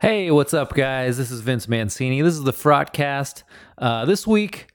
Hey, what's up, guys? This is Vince Mancini. This is the Frotcast. Uh, this week,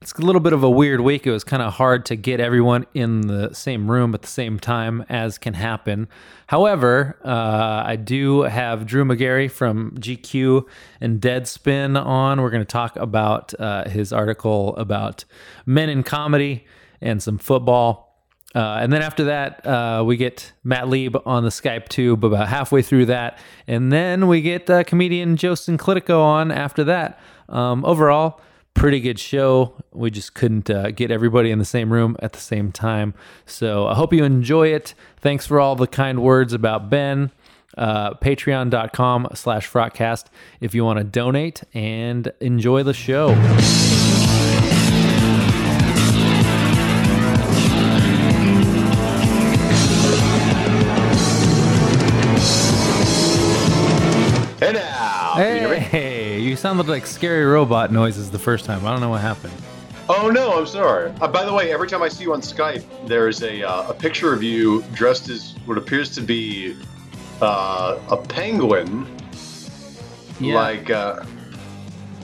it's a little bit of a weird week. It was kind of hard to get everyone in the same room at the same time, as can happen. However, uh, I do have Drew Magary from GQ and Deadspin on. We're going to talk about uh, his article about men in comedy and some football. Uh, and then after that, uh, we get Matt Lieb on the Skype tube about halfway through that. And then we get uh, comedian Joseph Clitico on after that. Um, overall, pretty good show. We just couldn't uh, get everybody in the same room at the same time. So I hope you enjoy it. Thanks for all the kind words about Ben. Uh, Patreon.com slash Frotcast if you want to donate and enjoy the show. Sounded like scary robot noises the first time. I don't know what happened. Oh no, I'm sorry. Uh, by the way, every time I see you on Skype, there's a uh, a picture of you dressed as what appears to be uh, a penguin. Yeah. Like, uh,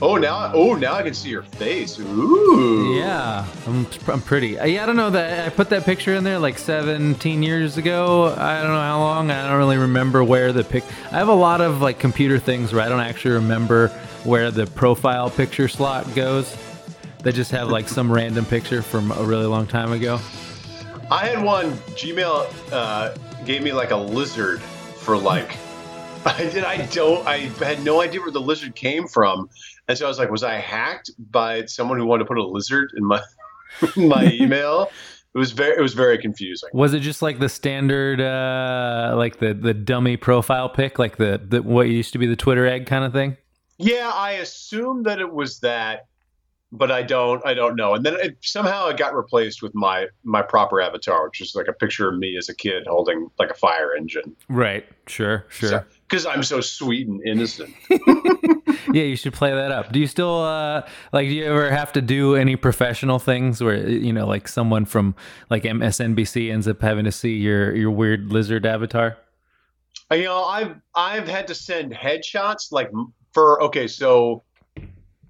oh now, oh now I can see your face. Ooh. Yeah, I'm, I'm pretty. Uh, Yeah, I don't know that I put that picture in there like 17 years ago. I don't know how long. I don't really remember where the pic. I have a lot of like computer things where I don't actually remember where the profile picture slot goes. They just have like some random picture from a really long time ago. I had one Gmail uh, gave me like a lizard for like. I did. I don't. I had no idea where the lizard came from, and so I was like, "Was I hacked by someone who wanted to put a lizard in my my email?" It was very. It was very confusing. Was it just like the standard, uh, like the the dummy profile pic, like the, the what used to be the Twitter egg kind of thing? Yeah, I assume that it was that, but I don't. I don't know. And then it, somehow it got replaced with my my proper avatar, which is like a picture of me as a kid holding like a fire engine. Right. Sure. Sure. Because I'm so sweet and innocent. yeah, you should play that up. Do you still uh like do you ever have to do any professional things where you know like someone from like MSNBC ends up having to see your your weird lizard avatar? Uh, You know, I've I've had to send headshots like for okay, so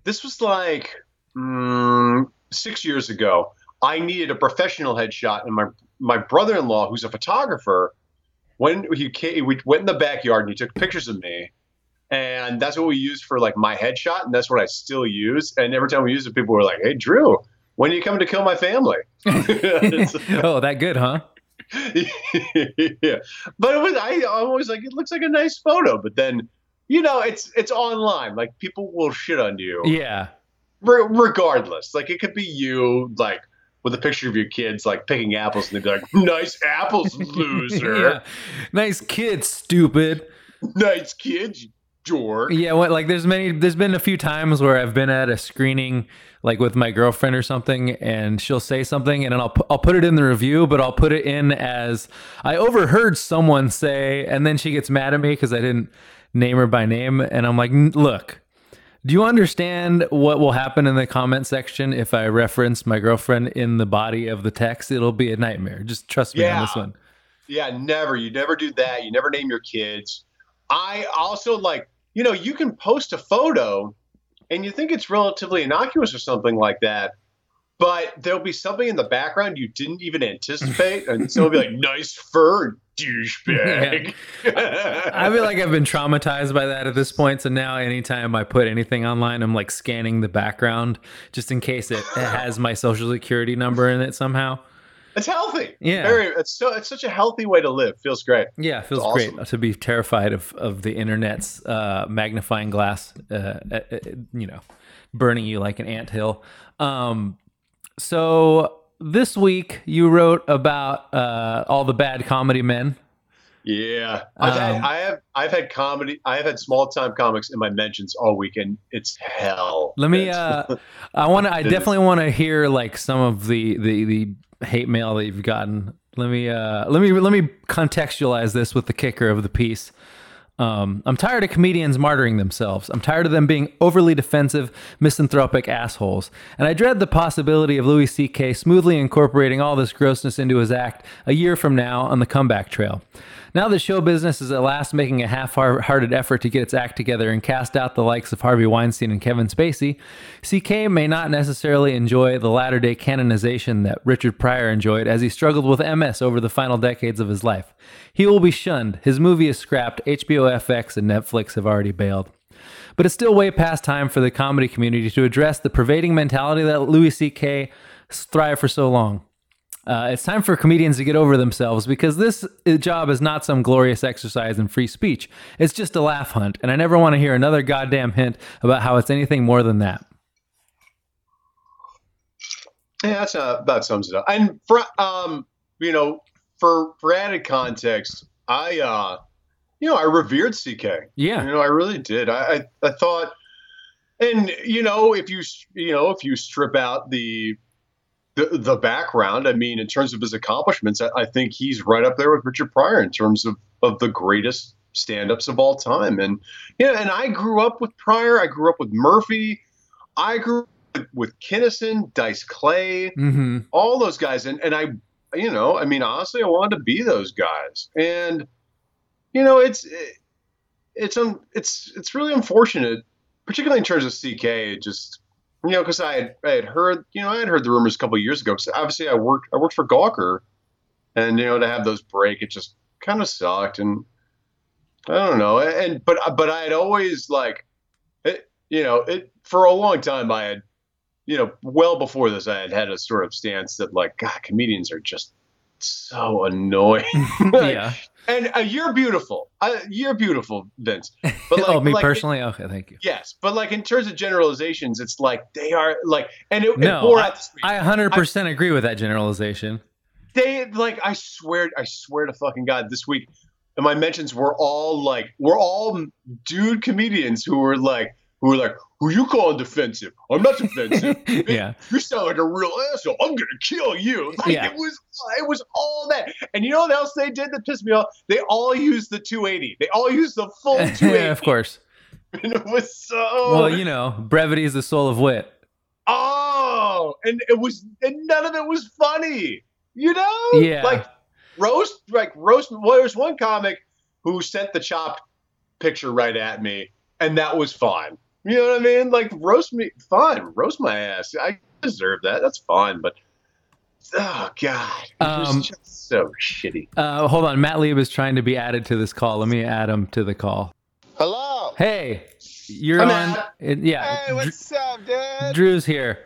this was like mm, six years ago. I needed a professional headshot, and my my brother-in-law, who's a photographer, when he came, we went in the backyard and he took pictures of me, and that's what we used for like my headshot, and that's what I still use. And every time we use it, people were like, "Hey, Drew, when are you coming to kill my family?" Oh, that good, huh? yeah, but it was I I'm always like it looks like a nice photo, but then you know it's it's online. Like people will shit on you Yeah. re- regardless. Like it could be you like with a picture of your kids like picking apples, and they'd be like, "Nice apples, loser. yeah. Nice kid, stupid. nice kids, dork." Yeah, what like there's many there's been a few times where I've been at a screening like with my girlfriend or something and she'll say something and then I'll I'll put it in the review but I'll put it in as I overheard someone say and then she gets mad at me cuz I didn't name her by name and I'm like, "Look, do you understand what will happen in the comment section if I reference my girlfriend in the body of the text? It'll be a nightmare. Just trust me on this one." Yeah, never. You never do that. You never name your kids. I also like, you know, you can post a photo and you think it's relatively innocuous or something like that, but there'll be something in the background you didn't even anticipate, and someone will be like, nice fur, douchebag. I feel like I've been traumatized by that at this point. So now, anytime I put anything online, I'm like scanning the background just in case it has my social security number in it somehow. it's healthy. Yeah. Very it's so it's such a healthy way to live. Feels great. Yeah, it feels awesome. great to be terrified of, of the internet's uh, magnifying glass, uh, uh, uh, you know, burning you like an anthill. Um, so this week you wrote about uh, all the bad comedy men. Yeah. I've had, Um, I have I've had comedy I have had small time comics in my mentions all weekend. It's hell. Let me. Uh, I want to. I definitely want to hear like some of the the the hate mail that you've gotten. Let me. Uh, let me. Let me contextualize this with the kicker of the piece. Um, I'm tired of comedians martyring themselves. I'm tired of them being overly defensive, misanthropic assholes. And I dread the possibility of Louis C.K. smoothly incorporating all this grossness into his act a year from now on the comeback trail. Now that show business is at last making a half hearted effort to get its act together and cast out the likes of Harvey Weinstein and Kevin Spacey, CK may not necessarily enjoy the latter day canonization that Richard Pryor enjoyed as he struggled with MS over the final decades of his life. He will be shunned, his movie is scrapped, HBO FX and Netflix have already bailed. But it's still way past time for the comedy community to address the pervading mentality that Louis C.K. thrived for so long. Uh, it's time for comedians to get over themselves because this job is not some glorious exercise in free speech. It's just a laugh hunt, and I never want to hear another goddamn hint about how it's anything more than that. Yeah, that's uh, about sums it up. And for um, you know, for for added context, I uh, you know, I revered CK. Yeah, you know, I really did. I I, I thought, and you know, if you you know if you strip out the the, the background, I mean, in terms of his accomplishments, I, I think he's right up there with Richard Pryor in terms of of the greatest stand-ups of all time. And yeah, and I grew up with Pryor. I grew up with Murphy. I grew up with Kinison, Dice Clay, mm-hmm. all those guys. And and I, you know, I mean, honestly, I wanted to be those guys. And you know, it's it's um, it's it's really unfortunate, particularly in terms of CK. Just you know, because I had I had heard you know I had heard the rumors a couple years ago. Because obviously I worked I worked for Gawker, and you know to have those break, it just kind of sucked. And I don't know. And but uh, but I had always like, it, you know, it for a long time I had, you know, well before this I had had a sort of stance that like God, comedians are just so annoying. yeah. And uh, you're beautiful. Uh, you're beautiful, Vince. But like, oh, me like, personally? Okay, thank you. Yes, but like in terms of generalizations, it's like they are like, and it, no, it I, I 100% I, agree with that generalization. They like, I swear, I swear to fucking God, this week, and my mentions were all like, we're all dude comedians who were like, who were like, who you calling defensive? I'm not defensive. yeah. You sound like a real asshole. I'm gonna kill you. Like yeah. it was it was all that. And you know what else they did that pissed me off? They all used the 280. They all used the full 280. yeah, of course. And it was so Well, you know, brevity is the soul of wit. Oh, and it was and none of it was funny. You know? Yeah. Like roast like roast well, there's one comic who sent the chopped picture right at me, and that was fine. You know what I mean? Like roast me, fine, roast my ass. I deserve that. That's fine. But oh god, um, just so shitty. Uh, hold on, Matt Lieb is trying to be added to this call. Let me add him to the call. Hello. Hey, you're I'm on. It, yeah. Hey, what's up, dude? Drew's here.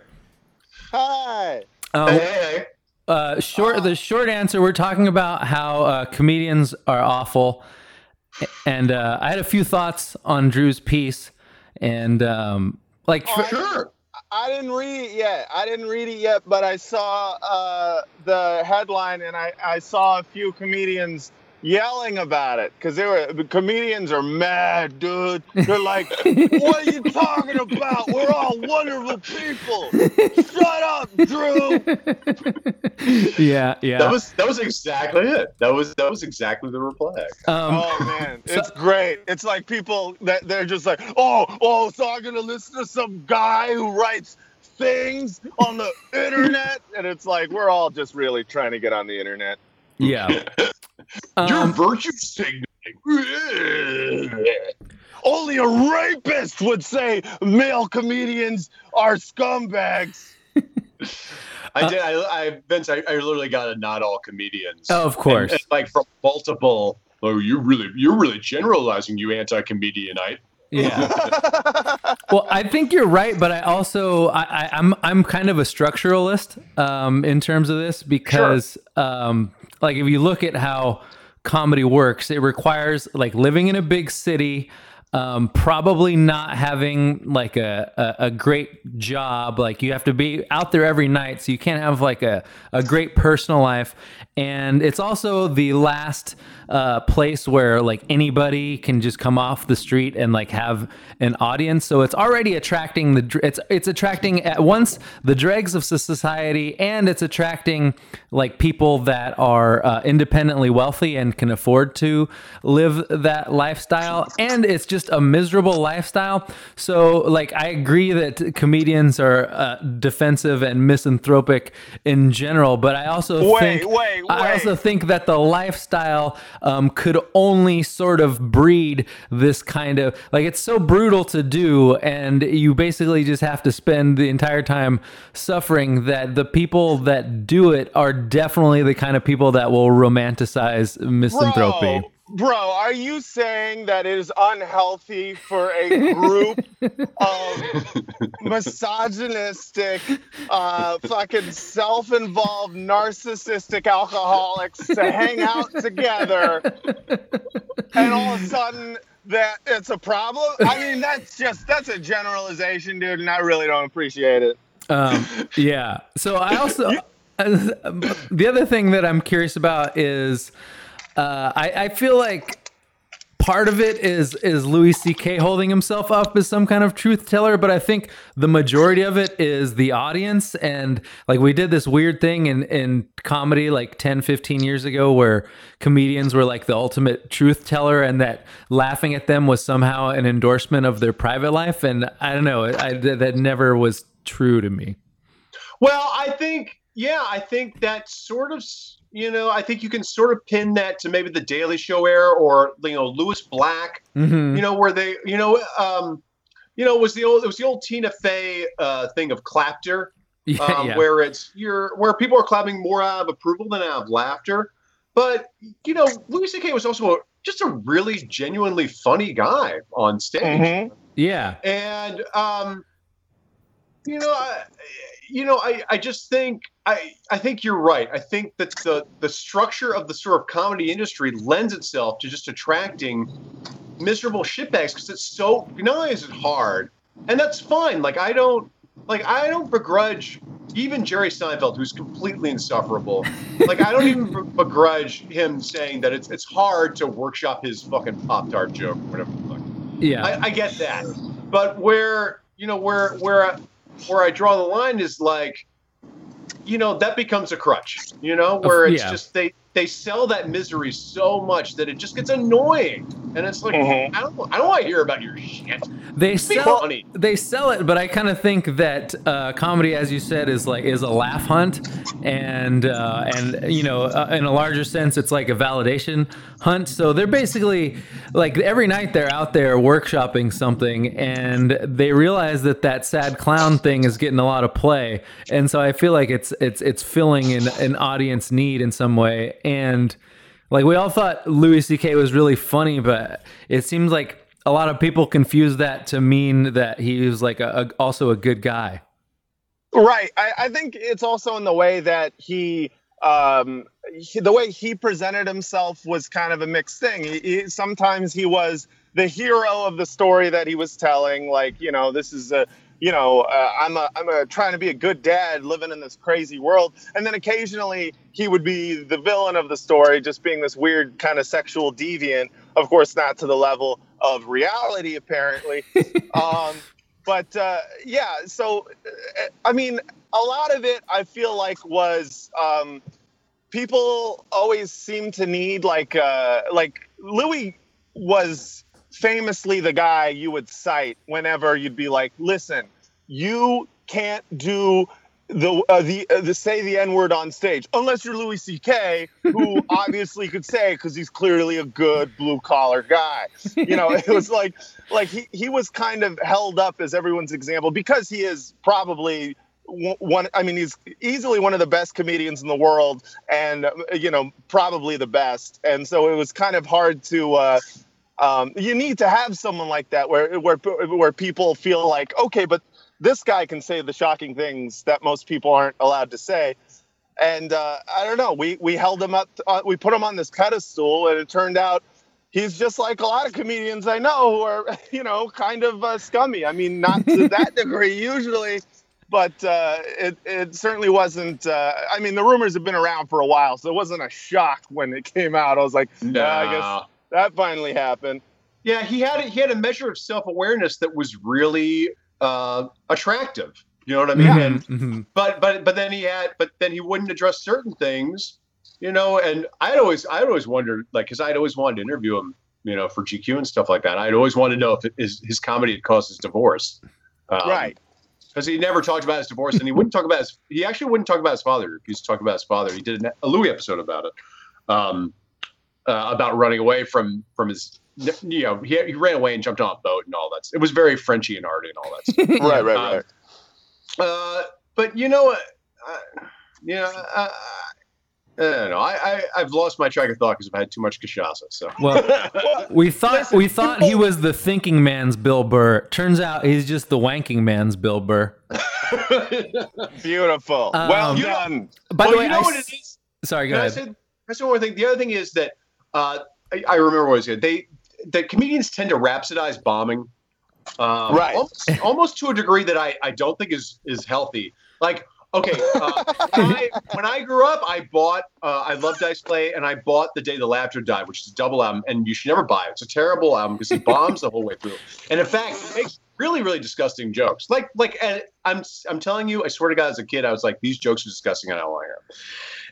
Hi. Um, hey, hey. Uh, short. The short answer: We're talking about how uh, comedians are awful, and uh, I had a few thoughts on Drew's piece and um, like oh, sure. I didn't read it yet. I didn't read it yet, but I saw uh, the headline and I, I saw a few comedians yelling about it because they were the comedians are mad, dude. They're like, "What are you talking about? We're all wonderful people. Shut up, Drew." yeah, yeah. That was that was exactly it. That was that was exactly the reply. Um, oh man, it's so, great. It's like people that they're just like, "Oh, oh, so I'm gonna listen to some guy who writes." things on the internet and it's like we're all just really trying to get on the internet yeah Your um, virtue signaling. Only a rapist would say male comedians are scumbags. I did. I, I Vince. I, I, literally got a not all comedians. Oh, of course. And, and like from multiple. Oh, you're really you're really generalizing, you anti-comedianite. Yeah. well, I think you're right, but I also I, am I'm, I'm kind of a structuralist um, in terms of this because sure. um, like if you look at how comedy works, it requires like living in a big city, um, probably not having like a, a, a, great job. Like you have to be out there every night, so you can't have like a, a great personal life. And it's also the last uh, place where like anybody can just come off the street and like have an audience. So it's already attracting the it's it's attracting at once the dregs of society and it's attracting like people that are uh, independently wealthy and can afford to live that lifestyle. And it's just just a miserable lifestyle. So, like, I agree that comedians are uh, defensive and misanthropic in general, but I also Wait, think wait, I also think that the lifestyle um, could only sort of breed this kind of like it's so brutal to do, and you basically just have to spend the entire time suffering. That the people that do it are definitely the kind of people that will romanticize misanthropy. Bro, bro, are you saying that it is unhealthy for a group of misogynistic, uh, fucking self-involved, narcissistic alcoholics to hang out together, and all of a sudden that it's a problem? I mean, that's just that's a generalization, dude, and I really don't appreciate it. Um, yeah. So I also the other thing that I'm curious about is uh, I, I feel like part of it is is Louis C.K. holding himself up as some kind of truth teller, but I think the majority of it is the audience. And like we did this weird thing in, in comedy like 10, 15 years ago where comedians were like the ultimate truth teller and that laughing at them was somehow an endorsement of their private life. And I don't know, I, that never was true to me. Well, I think, yeah, I think that sort of, you know, I think you can sort of pin that to maybe the Daily Show era or you know Lewis Black, Mhm. you know, where they, you know, um, you know, it was the old, it was the old Tina Fey uh, thing of clapter, Yeah, um, yeah. where it's you're where people are clapping more out of approval than out of laughter. But you know, Louis C.K. was also a, just a really genuinely funny guy on stage Mhm. yeah. and um, you know, I, you know, I, I just think I, I think you're right. I think that the the structure of the sort of comedy industry lends itself to just attracting miserable shitbags because it's so not only is it hard, and that's fine. Like I don't like I don't begrudge even Jerry Seinfeld, who's completely insufferable. like I don't even be- begrudge him saying that it's it's hard to workshop his fucking pop tart joke, or whatever. the fuck. Yeah. I, I get that, but where you know where where where I draw the line is like, you know, that becomes a crutch. You know, where it's yeah. just they they sell that misery so much that it just gets annoying, and it's like Mhm. I don't I don't want to hear about your shit. they Be sell funny. they sell it, but I kind of think that uh, comedy, as you said, is like is a laugh hunt, and uh, and you know, uh, in a larger sense, it's like a validation hunt. So they're basically like every night they're out there workshopping something, and they realize that that sad clown thing is getting a lot of play, and so I feel like it's it's it's filling an, an audience need in some way, and. Like we all thought Louis C.K. was really funny, but it seems like a lot of people confuse that to mean that he was like a, a also a good guy. Right. I, I think it's also in the way that he, um, he, the way he presented himself was kind of a mixed thing. He, he, sometimes he was the hero of the story that he was telling, like you know, this is a, you know, uh, I'm a, I'm a trying to be a good dad living in this crazy world, and then occasionally he would be the villain of the story, just being this weird kind of sexual deviant. Of course, not to the level of reality, apparently. um, but uh, yeah, so uh, I mean, a lot of it I feel like was um, people always seem to need like uh, like Louis was famously the guy you would cite whenever you'd be like, listen, you can't do the uh, the uh, the say the n word on stage unless you're Louis C.K. who obviously could say because he's clearly a good blue collar guy. You know, it was like like he he was kind of held up as everyone's example because he is probably one i mean he's easily one of the best comedians in the world and uh, you know probably the best and so it was kind of hard to uh um, you need to have someone like that where where where people feel like okay but this guy can say the shocking things that most people aren't allowed to say and uh, i don't know we we held him up uh, we put him on this pedestal and it turned out he's just like a lot of comedians i know who are you know kind of uh, scummy i mean not to that degree usually but uh, it, it certainly wasn't. Uh, I mean, the rumors have been around for a while, so it wasn't a shock when it came out. I was like, No, "Yeah, I guess that finally happened. Yeah, he had he had a measure of self awareness that was really uh, attractive. You know what I mean? And Mhm. but but but then he had but then he wouldn't address certain things, you know. And I'd always I'd always wondered like because I'd always wanted to interview him. you know, for GQ and stuff like that. I'd always wanted to know if it, his his comedy had caused his divorce. Um, right. Because he never talked about his divorce, and he wouldn't talk about his. He actually wouldn't talk about his father. He used to talk about his father. He did an, a Louis episode about it, um, uh, about running away from from his. You know, he, he ran away and jumped on a boat and all that. It was very Frenchy and arty and all that. Stuff. Right, right, Um, right. Uh, but you know what? Uh, you know, uh, I don't know. I, I I've lost my track of thought because I've had too much cachaça. So Well, Well, we thought Listen, we thought he was the thinking man's Bill Burr. Turns out he's just the wanking man's Bill Burr. beautiful. Um, well You know- done. By well, the way, you know I what s- it is. sorry, go Can I ahead. say, can I say one more thing? The other thing is that uh, I, I remember what I was good. They the comedians tend to rhapsodize bombing, um, Right. Almost, almost to a degree that I, I don't think is is healthy. Like, okay, uh, when, I, when I grew up, I bought uh, I love Dice Clay, and I bought The Day the Laughter Died, which is a double album, and you should never buy it. It's a terrible album because he bombs the whole way through, and in fact, it makes really really disgusting jokes. Like like and I'm I'm telling you, I swear to God, as a kid, I was like, these jokes are disgusting, and I don't want to hear 'em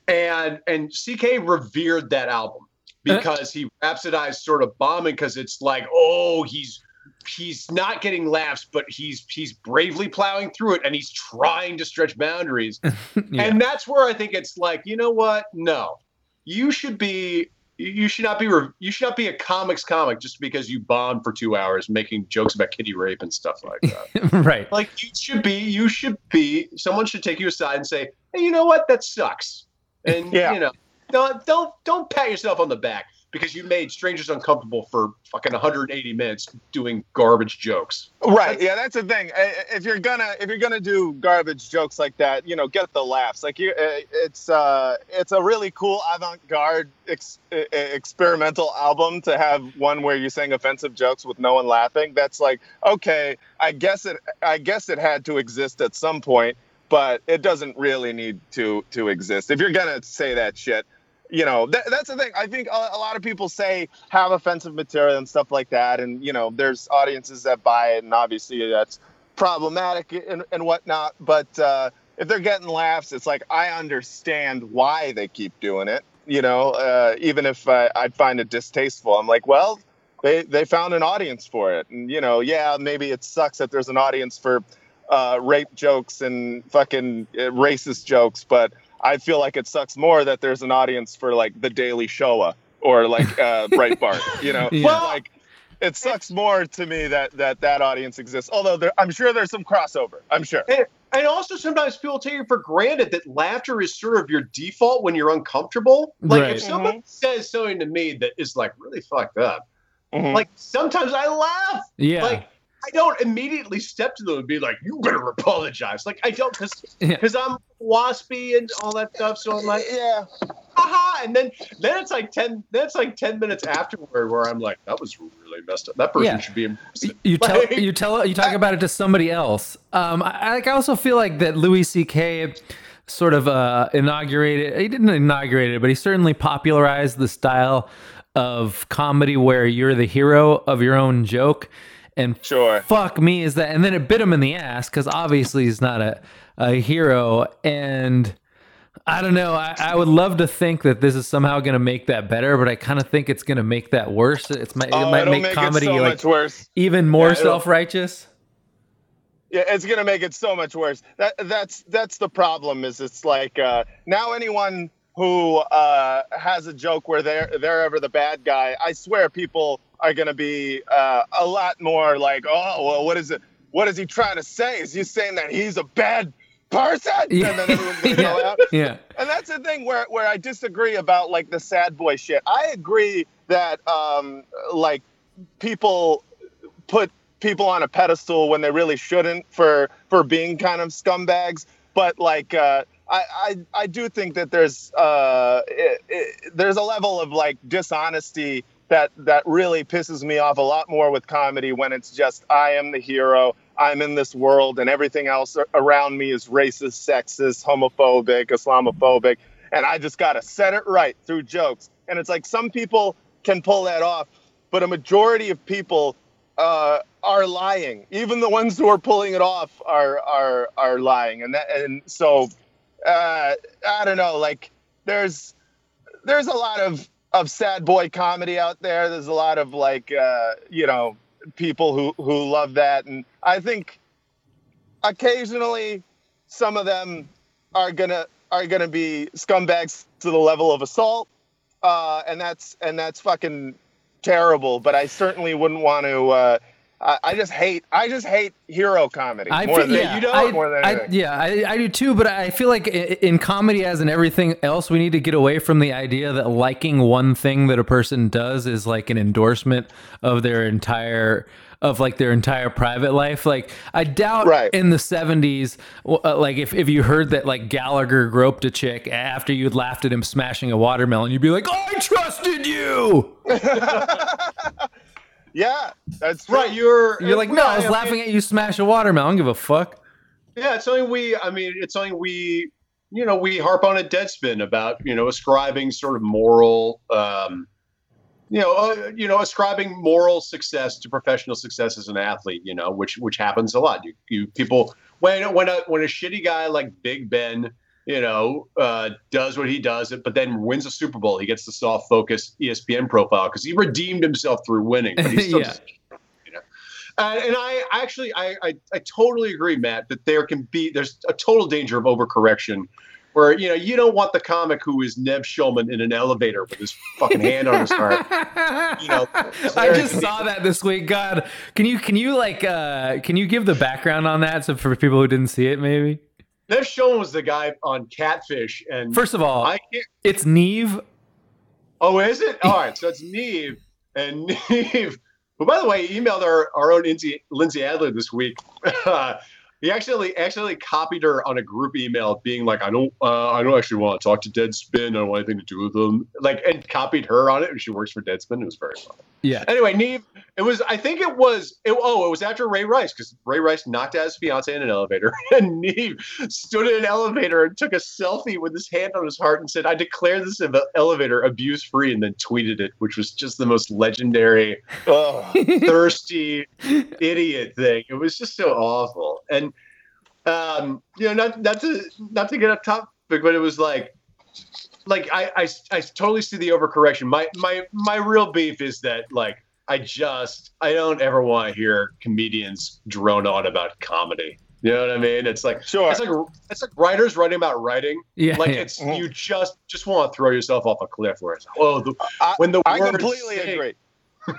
and and CK revered that album Uh-huh. because he rhapsodized sort of bombing because it's like oh he's he's not getting laughs but he's he's bravely plowing through it and he's trying to stretch boundaries. Yeah. and that's where I think it's like you know what? No. You should be you should not be you should not be a comics comic just because you bombed for two hours making jokes about kitty rape and stuff like that. Right. like you should be you should be someone should take you aside and say hey you know what? That sucks. And Yeah. you know don't don't don't pat yourself on the back because you made strangers uncomfortable for fucking 180 minutes doing garbage jokes Right. Yeah, that's the thing. If you're gonna if you're gonna do garbage jokes like that, you know, get the laughs. Like you, uh, it's uh, it's a really cool avant-garde ex- uh, experimental album to have one where you're saying offensive jokes with no one laughing. That's like okay, I guess it I guess it had to exist at some point, but it doesn't really need to to exist. If you're gonna say that shit, you know that, that's the thing. I think a, a lot of people say have offensive material and stuff like that and you know there's audiences that buy it and obviously that's problematic and, and whatnot but uh, if they're getting laughs it's like i understand why they keep doing it you know uh, even if I, i'd find it distasteful. I'm like well they, they found an audience for it and you know yeah maybe it sucks that there's an audience for uh, rape jokes and fucking uh, racist jokes but I feel like it sucks more that there's an audience for like the Daily Showa or like uh, Breitbart, you know. Yeah. Well, like it sucks more to me that that that audience exists. Although there, I'm sure there's some crossover. I'm sure. and also sometimes people take it for granted that laughter is sort of your default when you're uncomfortable like Right. if someone says something to me that is like really fucked up Mhm. like sometimes i laugh Yeah. like I don't immediately step to them and be like, "You better apologize." Like I don't, because Yeah. I'm waspy and all that stuff. So I'm like, yeah. "Haha!" And then then it's like ten. Then it's like ten minutes afterward where I'm like, "That was really messed up. That person Yeah. should be in prison." you tell Like- you tell you talk about it to somebody else. Um, I, I like I also feel like that Louis C.K. sort of uh, inaugurated. He didn't inaugurate it, but he certainly popularized the style of comedy where you're the hero of your own joke. And Sure. fuck me is that, and then it bit him in the ass because obviously he's not a a hero and. I don't know. I, I would love to think that this is somehow going to make that better, but I kind of think it's going to make that worse. It's might, it Oh, might it'll make, make comedy it so like worse. even more Yeah, self-righteous. Yeah, it's gonna make it so much worse. That that's that's the problem. Is it's like uh, now anyone who uh, has a joke where they're they're ever the bad guy, I swear people are gonna be uh, a lot more like, oh, well, what is it? What is he trying to say? Is he saying that he's a bad person? Yeah. And then everyone's gonna go Yeah. out. Yeah. And that's the thing where, where I disagree about like the sad boy shit. I agree that um, like people put people on a pedestal when they really shouldn't for for being kind of scumbags. But like uh, I, I I do think that there's uh, it, it, there's a level of like dishonesty that that really pisses me off a lot more with comedy when it's just I am the hero. I'm in this world and everything else around me is racist, sexist, homophobic, Islamophobic, and I just got to set it right through jokes. And it's like some people can pull that off, but a majority of people uh, are lying. Even the ones who are pulling it off are are are lying, and that and so uh, I don't know. Like there's there's a lot of of sad boy comedy out there. There's a lot of like uh, you know people who who love that, and I think occasionally some of them are gonna are gonna be scumbags to the level of assault, uh, and that's and that's fucking terrible. But I certainly wouldn't want to. Uh, I, I just hate. I just hate hero comedy I more feel, than yeah, you don't. I, more than I- yeah, I, I do too. But I feel like in comedy, as in everything else, we need to get away from the idea that liking one thing that a person does is like an endorsement of their entire of like their entire private life. Like I doubt Right. in the seventies, uh, like if, if you heard that like Gallagher groped a chick after you'd laughed at him smashing a watermelon, you'd be like, I trusted you. yeah, that's true. Right, you're You're like, no, I was Yeah, mean, laughing at you smash a watermelon. I don't give a fuck. Yeah, it's something we. I mean, it's something we. You know, we harp on at Deadspin about you know ascribing sort of moral. Um, you know, uh, you know, ascribing moral success to professional success as an athlete. You know, which which happens a lot. You, you people when when a when a shitty guy like Big Ben, you know, uh, does what he does, but then wins a Super Bowl, he gets the soft focus ESPN profile because he redeemed himself through winning. But he's still Yeah. just you know. Uh, and I actually, I, I, I totally agree, Matt, that there can be, there's a total danger of overcorrection where, you know, you don't want the comic who is Nev Schulman in an elevator with his fucking hand on his heart. You know, I just saw that this week. God, can you can you like uh can you give the background on that so for people who didn't see it maybe? Nev Schulman was the guy on Catfish. And First of all, I can't, it's Neve. oh, is it? All right. So it's Neve. And Neve, who, by the way, he emailed our, our own Lindsay, Lindsey Adler this week. he actually actually copied her on a group email, being like, "I don't, uh, I don't actually want to talk to Deadspin. I don't want anything to do with them." Like, and copied her on it, and she works for Deadspin. It was very funny. Yeah. Anyway, Neve, it was. I think it was. It, oh, it was after Ray Rice because Ray Rice knocked out his fiance in an elevator, and Neve stood in an elevator and took a selfie with his hand on his heart and said, "I declare this ev- elevator abuse free," and then tweeted it, which was just the most legendary Ugh. thirsty idiot thing. It was just so awful. And um, you know, not not to not to get off topic, but it was like like I, I I totally see the overcorrection. My my my real beef is that like I just I don't ever want to hear comedians drone on about comedy. You know what I mean? It's like Sure. it's like it's like writers writing about writing. Yeah. Like yeah. it's you just just want to throw yourself off a cliff where it's oh the, I, when the I completely sing- agree.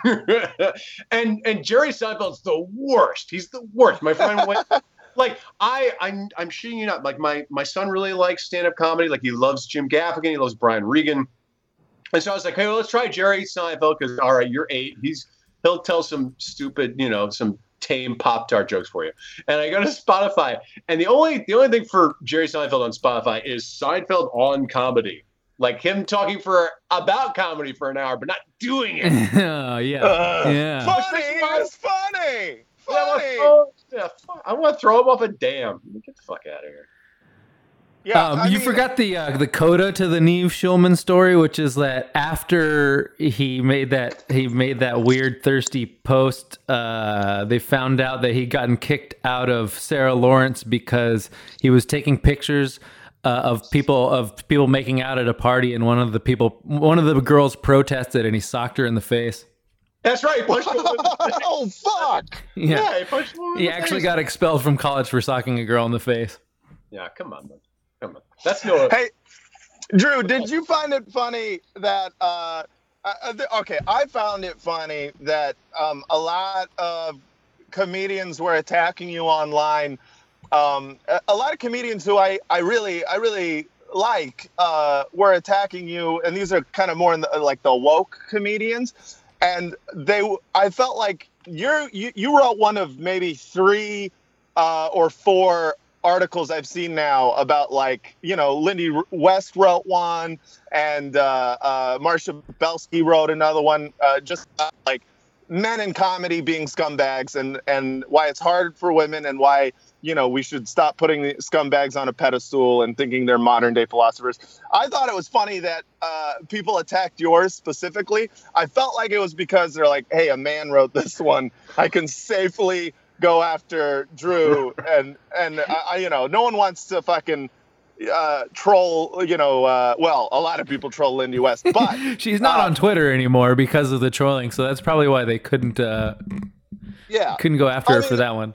and and Jerry Seinfeld's the worst. He's the worst. My friend went like I I'm I'm shitting you not. Like my my son really likes stand up comedy. Like he loves Jim Gaffigan. He loves Brian Regan. And so I was like, hey, well, let's try Jerry Seinfeld because all right, you're eight. He's he'll tell some stupid, you know, some tame pop tart jokes for you. And I go to Spotify, and the only the only thing for Jerry Seinfeld on Spotify is Seinfeld on comedy. Like him talking for about comedy for an hour, but not doing it. oh, yeah. Ugh. Yeah. Funny. It's funny. Yeah, oh, I wanna Funny. throw- yeah, fuck, I want to throw him off a dam. Get the fuck out of here. Yeah, um, you mean, forgot the uh, the coda to the Neve Schulman story, which is that after he made that he made that weird thirsty post, uh, they found out that he'd gotten kicked out of Sarah Lawrence because he was taking pictures uh, of people of people making out at a party, and one of the people, one of the girls protested, and he socked her in the face. That's right. He punched him in the face. oh fuck! Yeah, Yeah, he punched him in he actually face. got expelled from college for socking a girl in the face. Yeah, come on, man. Come on. That's no. Hey, Drew, did you find it funny that? Uh, uh, okay, I found it funny that um, a lot of comedians were attacking you online. Um, a, lot of comedians who I, I really I really like uh, were attacking you, and these are kind of more in the like the woke comedians, and they I felt like you're you, you wrote one of maybe three uh, or four articles I've seen now about like you know Lindy West wrote one and uh, uh, Marcia Belsky wrote another one uh, just about, like men in comedy being scumbags and and why it's hard for women and why you know we should stop putting scumbags on a pedestal and thinking they're modern day philosophers. I thought it was funny that uh, people attacked yours specifically. I felt like it was because they're like, hey, a man wrote this one. I can safely go after Drew and and I, I- you know no one wants to fucking uh, troll. You know, uh, well, a lot of people troll Lindy West, but She's not Uh, on Twitter anymore because of the trolling, so that's probably why they couldn't uh, yeah, couldn't go after I her for that one.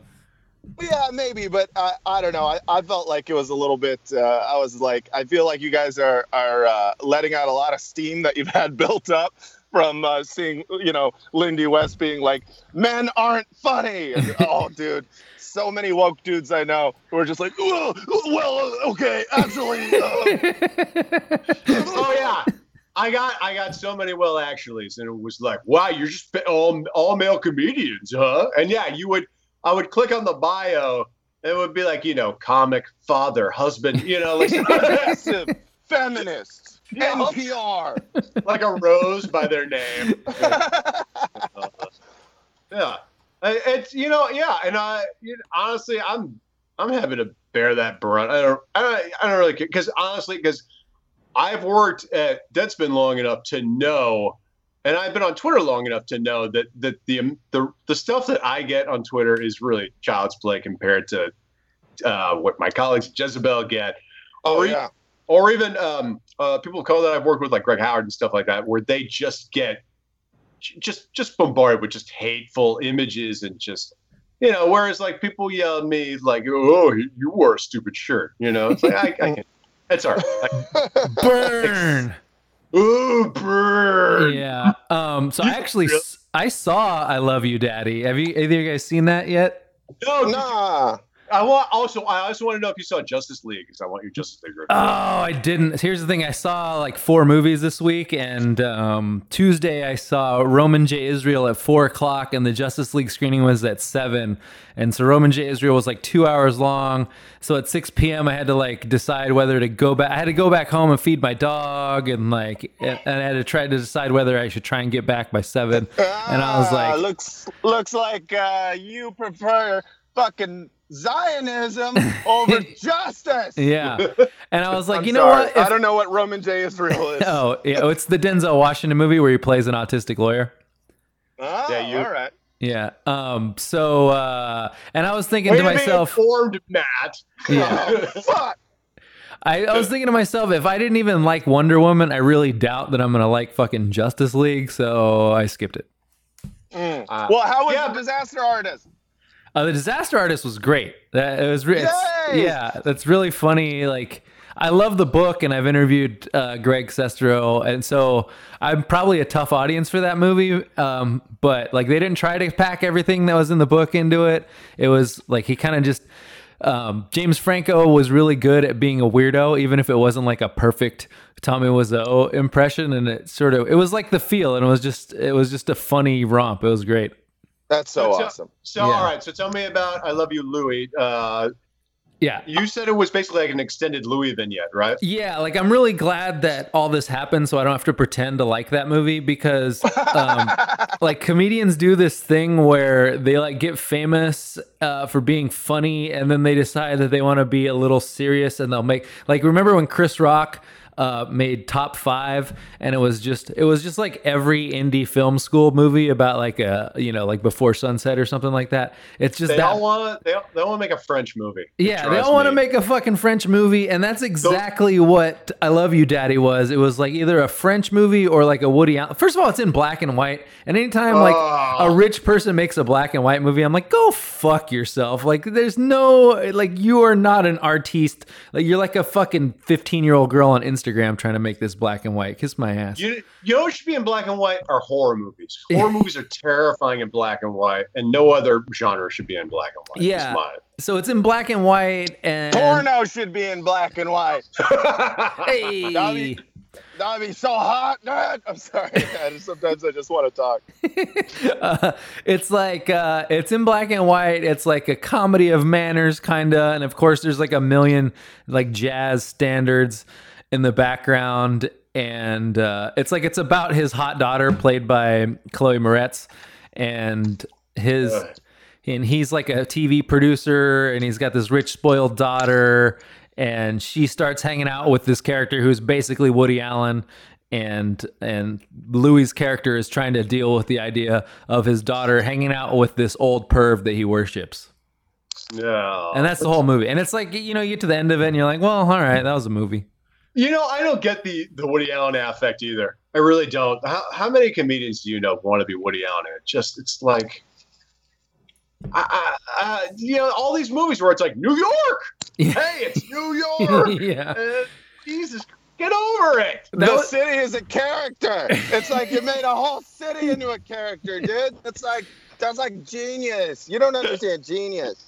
Yeah, maybe, but I, I don't know. I, I felt like it was a little bit. Uh, I was like, I feel like you guys are are uh, letting out a lot of steam that you've had built up from uh, seeing, you know, Lindy West being like, "Men aren't funny." And, oh, dude, so many woke dudes I know who are just like, "Well, well okay, actually." Uh, oh yeah. I got I got so many well actuallys, and it was like, wow, you're just all all male comedians, huh? And yeah, you would I would click on the bio, and it would be like, you know, comic, father, husband, you know, like progressive, feminist, Yeah. NPR. like a rose by their name. Yeah, it's you know, yeah, and I you know, honestly, I'm I'm happy to bear that brunt. I don't I don't, I don't really care because honestly, because I've worked at Deadspin long enough to know, and I've been on Twitter long enough to know that that the the the stuff that I get on Twitter is really child's play compared to uh, what my colleagues at Jezebel get. Oh Or e- yeah. or even um, uh, people call that I've worked with, like Greg Howard and stuff like that, where they just get just just bombarded with just hateful images and just you know. Whereas like people yell at me like, "Oh, you wore a stupid shirt," you know. It's like I, I can. It's all right. Like, Burn. Ooh, burn. Yeah. Um. So I actually I saw I Love You, Daddy. Have you either of you guys seen that yet? No, did Nah. I want also. I also want to know if you saw Justice League because I want your Justice League. review. Oh, I didn't. Here's the thing: I saw like four movies this week, and um, Tuesday I saw Roman J. Israel at four o'clock, and the Justice League screening was at seven. And so Roman J. Israel was like two hours long. So at six p.m. I had to like decide whether to go back. I had to go back home and feed my dog, and like, and I had to try to decide whether I should try and get back by seven. And I was Ah, like- looks looks like uh, you prefer fucking Zionism over justice. Yeah. And I was like, you know sorry. what? I don't know what Roman J. Israel is. Oh, yeah. It's the Denzel Washington movie where he plays an autistic lawyer. Oh, Yeah, you- all right. Yeah. Um. So, uh, and I was thinking Way to to be myself, informed, Matt. yeah. Oh, fuck. I, I was thinking to myself, if I didn't even like Wonder Woman, I really doubt that I'm gonna like fucking Justice League. So I skipped it. Mm. Uh, well, how was yeah, the disaster artist? Uh, the Disaster Artist was great. That it was. Re- yeah, that's really funny. Like. I love the book, and I've interviewed uh, Greg Sestero, and so I'm probably a tough audience for that movie. Um, but like, they didn't try to pack everything that was in the book into it. It was like he kind of just um, James Franco was really good at being a weirdo, even if it wasn't like a perfect Tommy Wiseau impression. And it sort of it was like the feel, and it was just it was just a funny romp. It was great. That's so That's- awesome. So Yeah. all right, so tell me about I Love You, Louie. Uh, Yeah, you said it was basically like an extended Louis vignette, right? Yeah, like I'm really glad that all this happened so I don't have to pretend to like that movie because um, like comedians do this thing where they like get famous uh, for being funny and then they decide that they want to be a little serious and they'll make like remember when Chris Rock uh, made top five and it was just it was just like every indie film school movie about like a you know like before sunset or something like that it's just They that all want. They, all- they all want to make a French movie. yeah, they all want to make a fucking French movie, and that's exactly what I Love You, Daddy was. It was like either a French movie or like a Woody Allen. First of all, it's in black and white, and anytime like Oh. a rich person makes a black and white movie, I'm like, go fuck yourself. Like, there's no like you are not an artiste. Like you're like a fucking 15 year old girl on Instagram trying to make this black and white. Kiss my ass. You, you know what should be in black and white are horror movies. Horror movies are terrifying in black and white, and no other genre should be in black and white. Yeah. So it's in black and white, and Porno should be in black and white. Hey. That'd That'd be so hot. Dad. I'm sorry. I sometimes I just want to talk. uh, it's like uh, it's in black and white. It's like a comedy of manners, kinda, and of course, there's like a million like jazz standards in the background, and uh, it's like it's about his hot daughter, played by Chloe Moretz, and his. And he's like a TV producer, and he's got this rich, spoiled daughter, and she starts hanging out with this character who's basically Woody Allen, and and Louis's character is trying to deal with the idea of his daughter hanging out with this old perv that he worships. No. and that's the whole movie. And it's like you know, you get to the end of it, and you're like, well, all right, that was a movie. You know, I don't get the the Woody Allen affect either. I really don't. How, how many comedians do you know want to be Woody Allen? It just it's like, I, I, I, you know, all these movies where it's like New York. Yeah. Hey, it's New York. yeah, Uh, Jesus, get over it. That the was- city is a character. It's like you made a whole city into a character, dude. It's like that's like genius. You don't understand genius.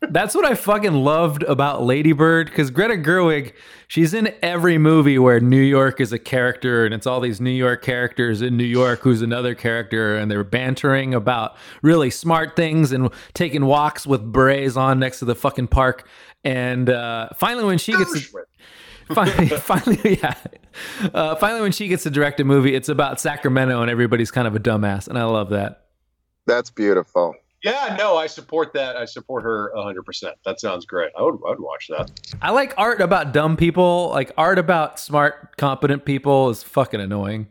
That's what I fucking loved about Ladybird because Greta Gerwig, she's in every movie where New York is a character and it's all these New York characters in New York who's another character and they're bantering about really smart things and taking walks with berets on next to the fucking park. And uh, finally, when she gets to, finally, finally, yeah, uh, finally when she gets to direct a movie, it's about Sacramento and everybody's kind of a dumbass, and I love that. That's beautiful. Yeah, no, I support that. I support her 100%. That sounds great. I would, I would watch that. I like art about dumb people. Like art about smart, competent people is fucking annoying.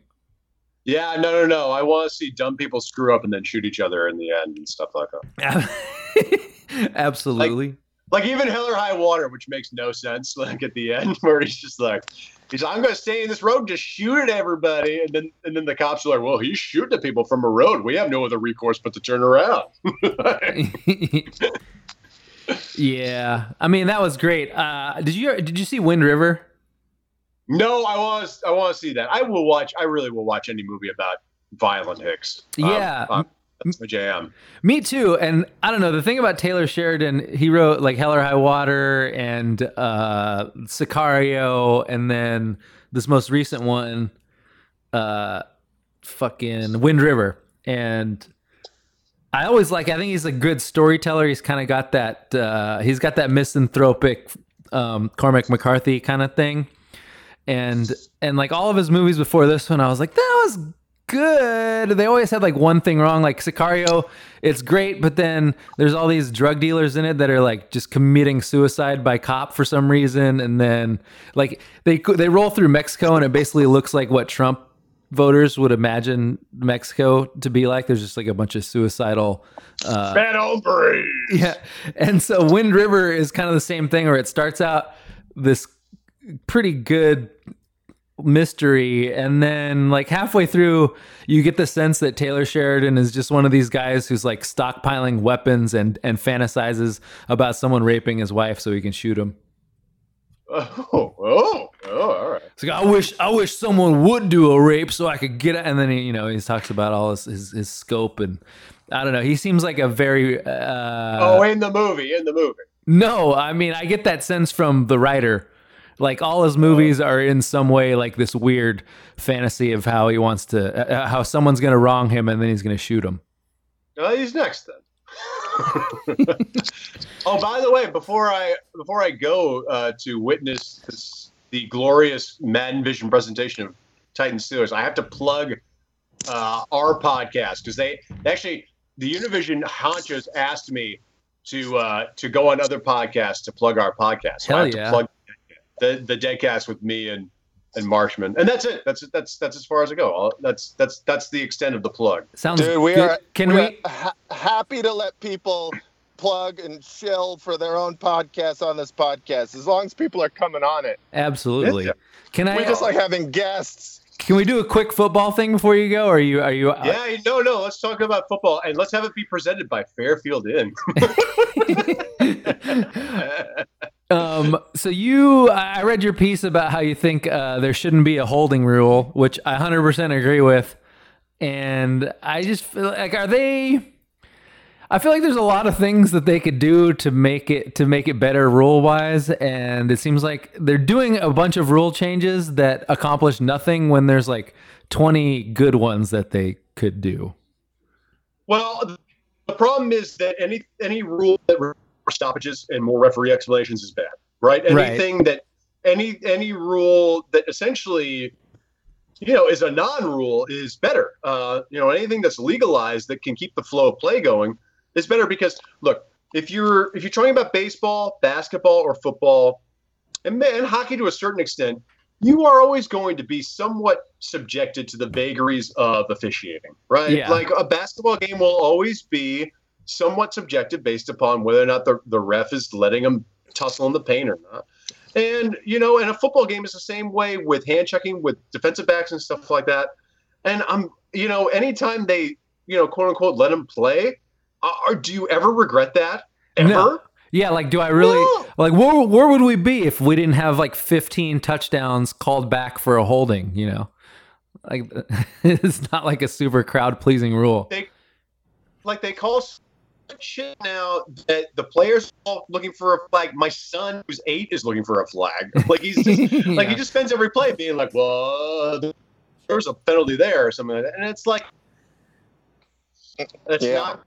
Yeah, no, no, no. I want to see dumb people screw up and then shoot each other in the end and stuff like that. Absolutely. Like even Hell or High Water, which makes no sense. Like at the end, where he's just like, he's like, I'm going to stay in this road, just shoot at everybody, and then and then the cops are like, well, he's shooting at people from a road. We have no other recourse but to turn around. yeah. I mean, that was great. Uh, did you did you see Wind River? no, I want to, I want to see that. I will watch. I really will watch any movie about violent hicks. Um, Yeah. um, that's my jam. Me too. And I don't know. The thing about Taylor Sheridan, he wrote like Hell or High Water and uh, Sicario, and then this most recent one, uh, fucking Wind River. And I always like. I think he's a good storyteller. He's kind of got that. Uh, he's got that misanthropic um, Cormac McCarthy kind of thing. And and like all of his movies before this one, I was like, that was good. They always had like one thing wrong. Like Sicario, it's great, but then there's all these drug dealers in it that are like just committing suicide by cop for some reason, and then like they they roll through Mexico and it basically looks like what Trump voters would imagine Mexico to be like. There's just like a bunch of suicidal. Uh, Bad Old yeah, and so Wind River is kind of the same thing, where it starts out this pretty good mystery and then like halfway through you get the sense that Taylor Sheridan is just one of these guys who's like stockpiling weapons and and fantasizes about someone raping his wife so he can shoot him. Oh, oh, oh, all right. It's like I wish I wish someone would do a rape so I could get it and then he you know he talks about all his his, his scope and I don't know he seems like a very uh oh, in the movie, in the movie. No, I mean I get that sense from the writer. Like all his movies are in some way like this weird fantasy of how he wants to, uh, how someone's gonna wrong him and then he's gonna shoot him. Uh, he's next then. oh, by the way, before I before I go uh, to witness this, the glorious Madden Vision presentation of Titan Steelers, I have to plug uh, our podcast because they actually the Univision honchos asked me to uh, to go on other podcasts to plug our podcast. So I Hell to yeah. plug the the Deadcast with me and and Marchman, and that's it. That's that's that's as far as I go. I'll, that's that's that's the extent of the plug. Sounds Dude, we good. are Can we we? are ha- happy to let people plug and shill for their own podcast on this podcast as long as people are coming on it. Absolutely. Yeah. Can I? We just like having guests. Can we do a quick football thing before you go? Or are you? Are you? Uh, yeah, no, no. Let's talk about football and let's have it be presented by Fairfield Inn. Um, so you, I read your piece about how you think uh, there shouldn't be a holding rule, which I 100% agree with. And I just feel like, are they? I feel like there's a lot of things that they could do to make it to make it better rule wise, and it seems like they're doing a bunch of rule changes that accomplish nothing when there's like 20 good ones that they could do. well, the problem is that any any rule that stoppages and more referee explanations is bad, right? Right. Anything that any any rule that essentially you know is a non-rule is better. Uh, you know, anything that's legalized that can keep the flow of play going is better because look, if you're if you're talking about baseball, basketball, or football, and, ma- and hockey to a certain extent, you are always going to be somewhat subjected to the vagaries of officiating, right? Yeah. Like a basketball game will always be somewhat subjective based upon whether or not the, the ref is letting them tussle in the paint or not. And, you know, and a football game is the same way with hand checking, with defensive backs and stuff like that. And I'm, you know, anytime they, you know, quote unquote, let them play, uh, or do you ever regret that? Ever? No. Yeah, like, do I really No. like where where would we be if we didn't have like 15 touchdowns called back for a holding? You know, like it's not like a super crowd pleasing rule. They, like they call shit now that the players are looking for a flag. My son, who's eight, is looking for a flag. Like he's just, like he just spends every play being like, "Well, there's a penalty there" or something like that, and it's like, it's Yeah. not.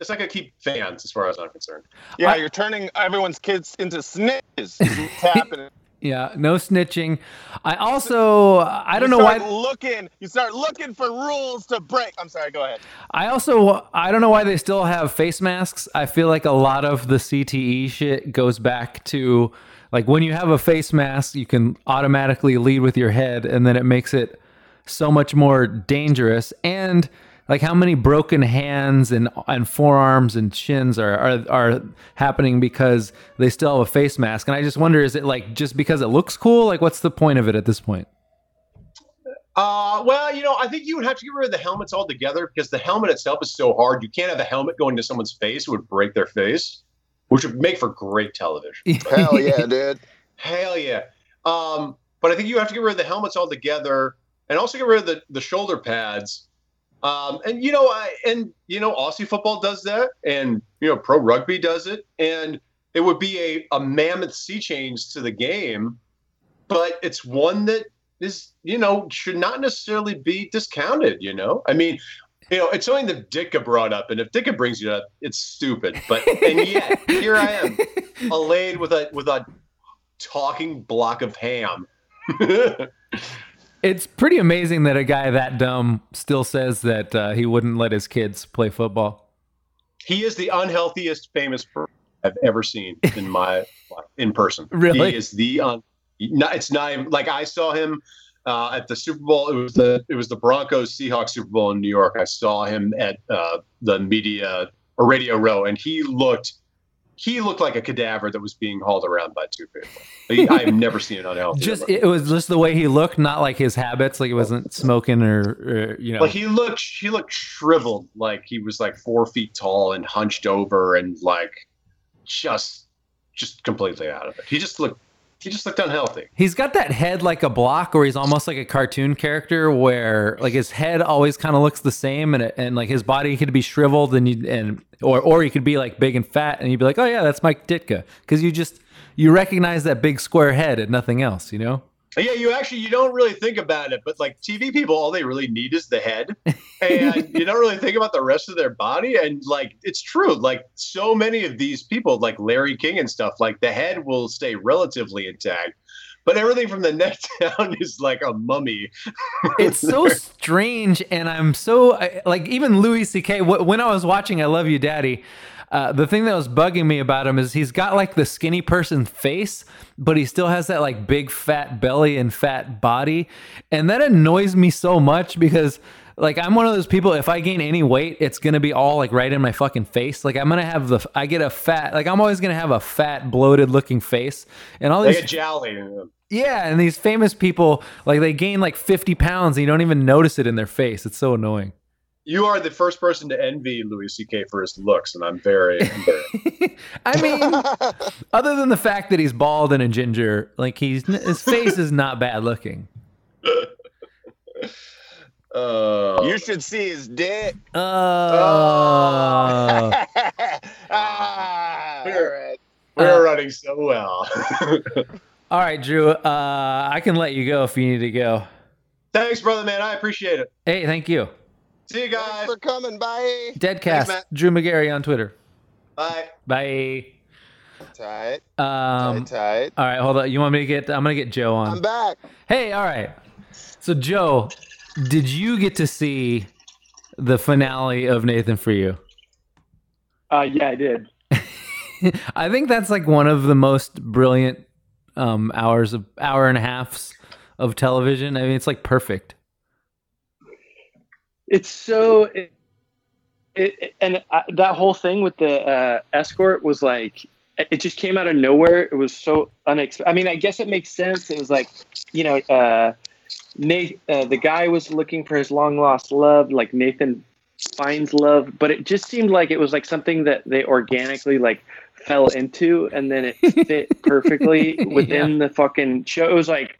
It's not gonna keep fans, as far as I'm concerned. Yeah, I- you're turning everyone's kids into snitches. is what's happening. Yeah, no snitching. I also I don't you know why You start looking. You start looking for rules to break. I'm sorry. Go ahead. I also I don't know why they still have face masks. I feel like a lot of the CTE shit goes back to like when you have a face mask, you can automatically lead with your head and then it makes it so much more dangerous and like how many broken hands and and forearms and shins are, are are happening because they still have a face mask and I just wonder is it like just because it looks cool like what's the point of it at this point Uh, well, you know, I think you would have to get rid of the helmets altogether because the helmet itself is so hard. You can't have a helmet going to someone's face; it would break their face, which would make for great television. Hell yeah, dude. Hell yeah. Um, but I think you have to get rid of the helmets altogether and also get rid of the, the shoulder pads. Um, and you know, I, and you know, Aussie football does that, and you know, pro rugby does it, and it would be a, a mammoth sea change to the game, but it's one that is, you know, should not necessarily be discounted. You know, I mean, you know, it's something that Ditka brought up, and if Ditka brings you up, it's stupid. But and yet here I am, allayed with a with a talking block of ham. It's pretty amazing that a guy that dumb still says that uh, he wouldn't let his kids play football. he is the unhealthiest famous person I've ever seen in my life, in person. Really? he is the un. Not, it's not even like I saw him uh, at the Super Bowl. It was the it was the Broncos Seahawks Super Bowl in New York. I saw him at uh, the media or Radio Row, and he looked he looked like a cadaver that was being hauled around by two people. I've never seen an unhealthy. Just number. it was just the way he looked, not like his habits, like he wasn't smoking or, or you know. Like he looked, he looked shriveled, like he was like four feet tall and hunched over, and like just, just completely out of it. He just looked, he just looked unhealthy. He's got that head like a block, or he's almost like a cartoon character, where like his head always kind of looks the same, and and like his body could be shriveled, and you and or or he could be like big and fat, and you'd be like, oh yeah, that's Mike Ditka, because you just you recognize that big square head and nothing else, you know. Yeah, you actually you don't really think about it, but like TV people, all they really need is the head, and you don't really think about the rest of their body. And like it's true, like so many of these people, like Larry King and stuff, like the head will stay relatively intact, but everything from the neck down is like a mummy. it's so strange and i'm so I, like even louis ck when i was watching i love you daddy uh, the thing that was bugging me about him is he's got like the skinny person face but he still has that like big fat belly and fat body and that annoys me so much because like i'm one of those people if i gain any weight it's gonna be all like right in my fucking face like i'm gonna have the i get a fat like i'm always gonna have a fat bloated looking face and all these jolly. yeah, and these famous people, like they gain like 50 pounds and you don't even notice it in their face. It's so annoying. You are the first person to envy Louis C.K. for his looks, and I'm very, I'm very I mean, other than the fact that he's bald and a ginger, like he's his face is not bad looking. uh, you should see his dick. Uh, ah, all right. we're uh, running so well. all right, Drew. Uh, I can let you go if you need to go. Thanks, brother, man. I appreciate it. Hey, thank you. See you guys. Thanks guys. for coming. Bye. Deadcast, Matt. Drew Magary on Twitter. Bye. Bye. Tight, Um, tight, tight. all right, hold on. You want me to get? I'm gonna get Joe on. I'm back. Hey, all right. So, Joe, did you get to see the finale of Nathan for You? Uh, yeah, I did. I think that's like one of the most brilliant um, hours of hour and a halfs of television. I mean, it's like perfect. It's so. It, it, it- and uh, that whole thing with the uh, escort was like it just came out of nowhere. It was so unexpected. I mean, I guess it makes sense. It was like, you know, uh, Nate, uh, the guy was looking for his long lost love, like Nathan finds love, but it just seemed like it was like something that they organically like fell into, and then it fit perfectly within the fucking show. It was like,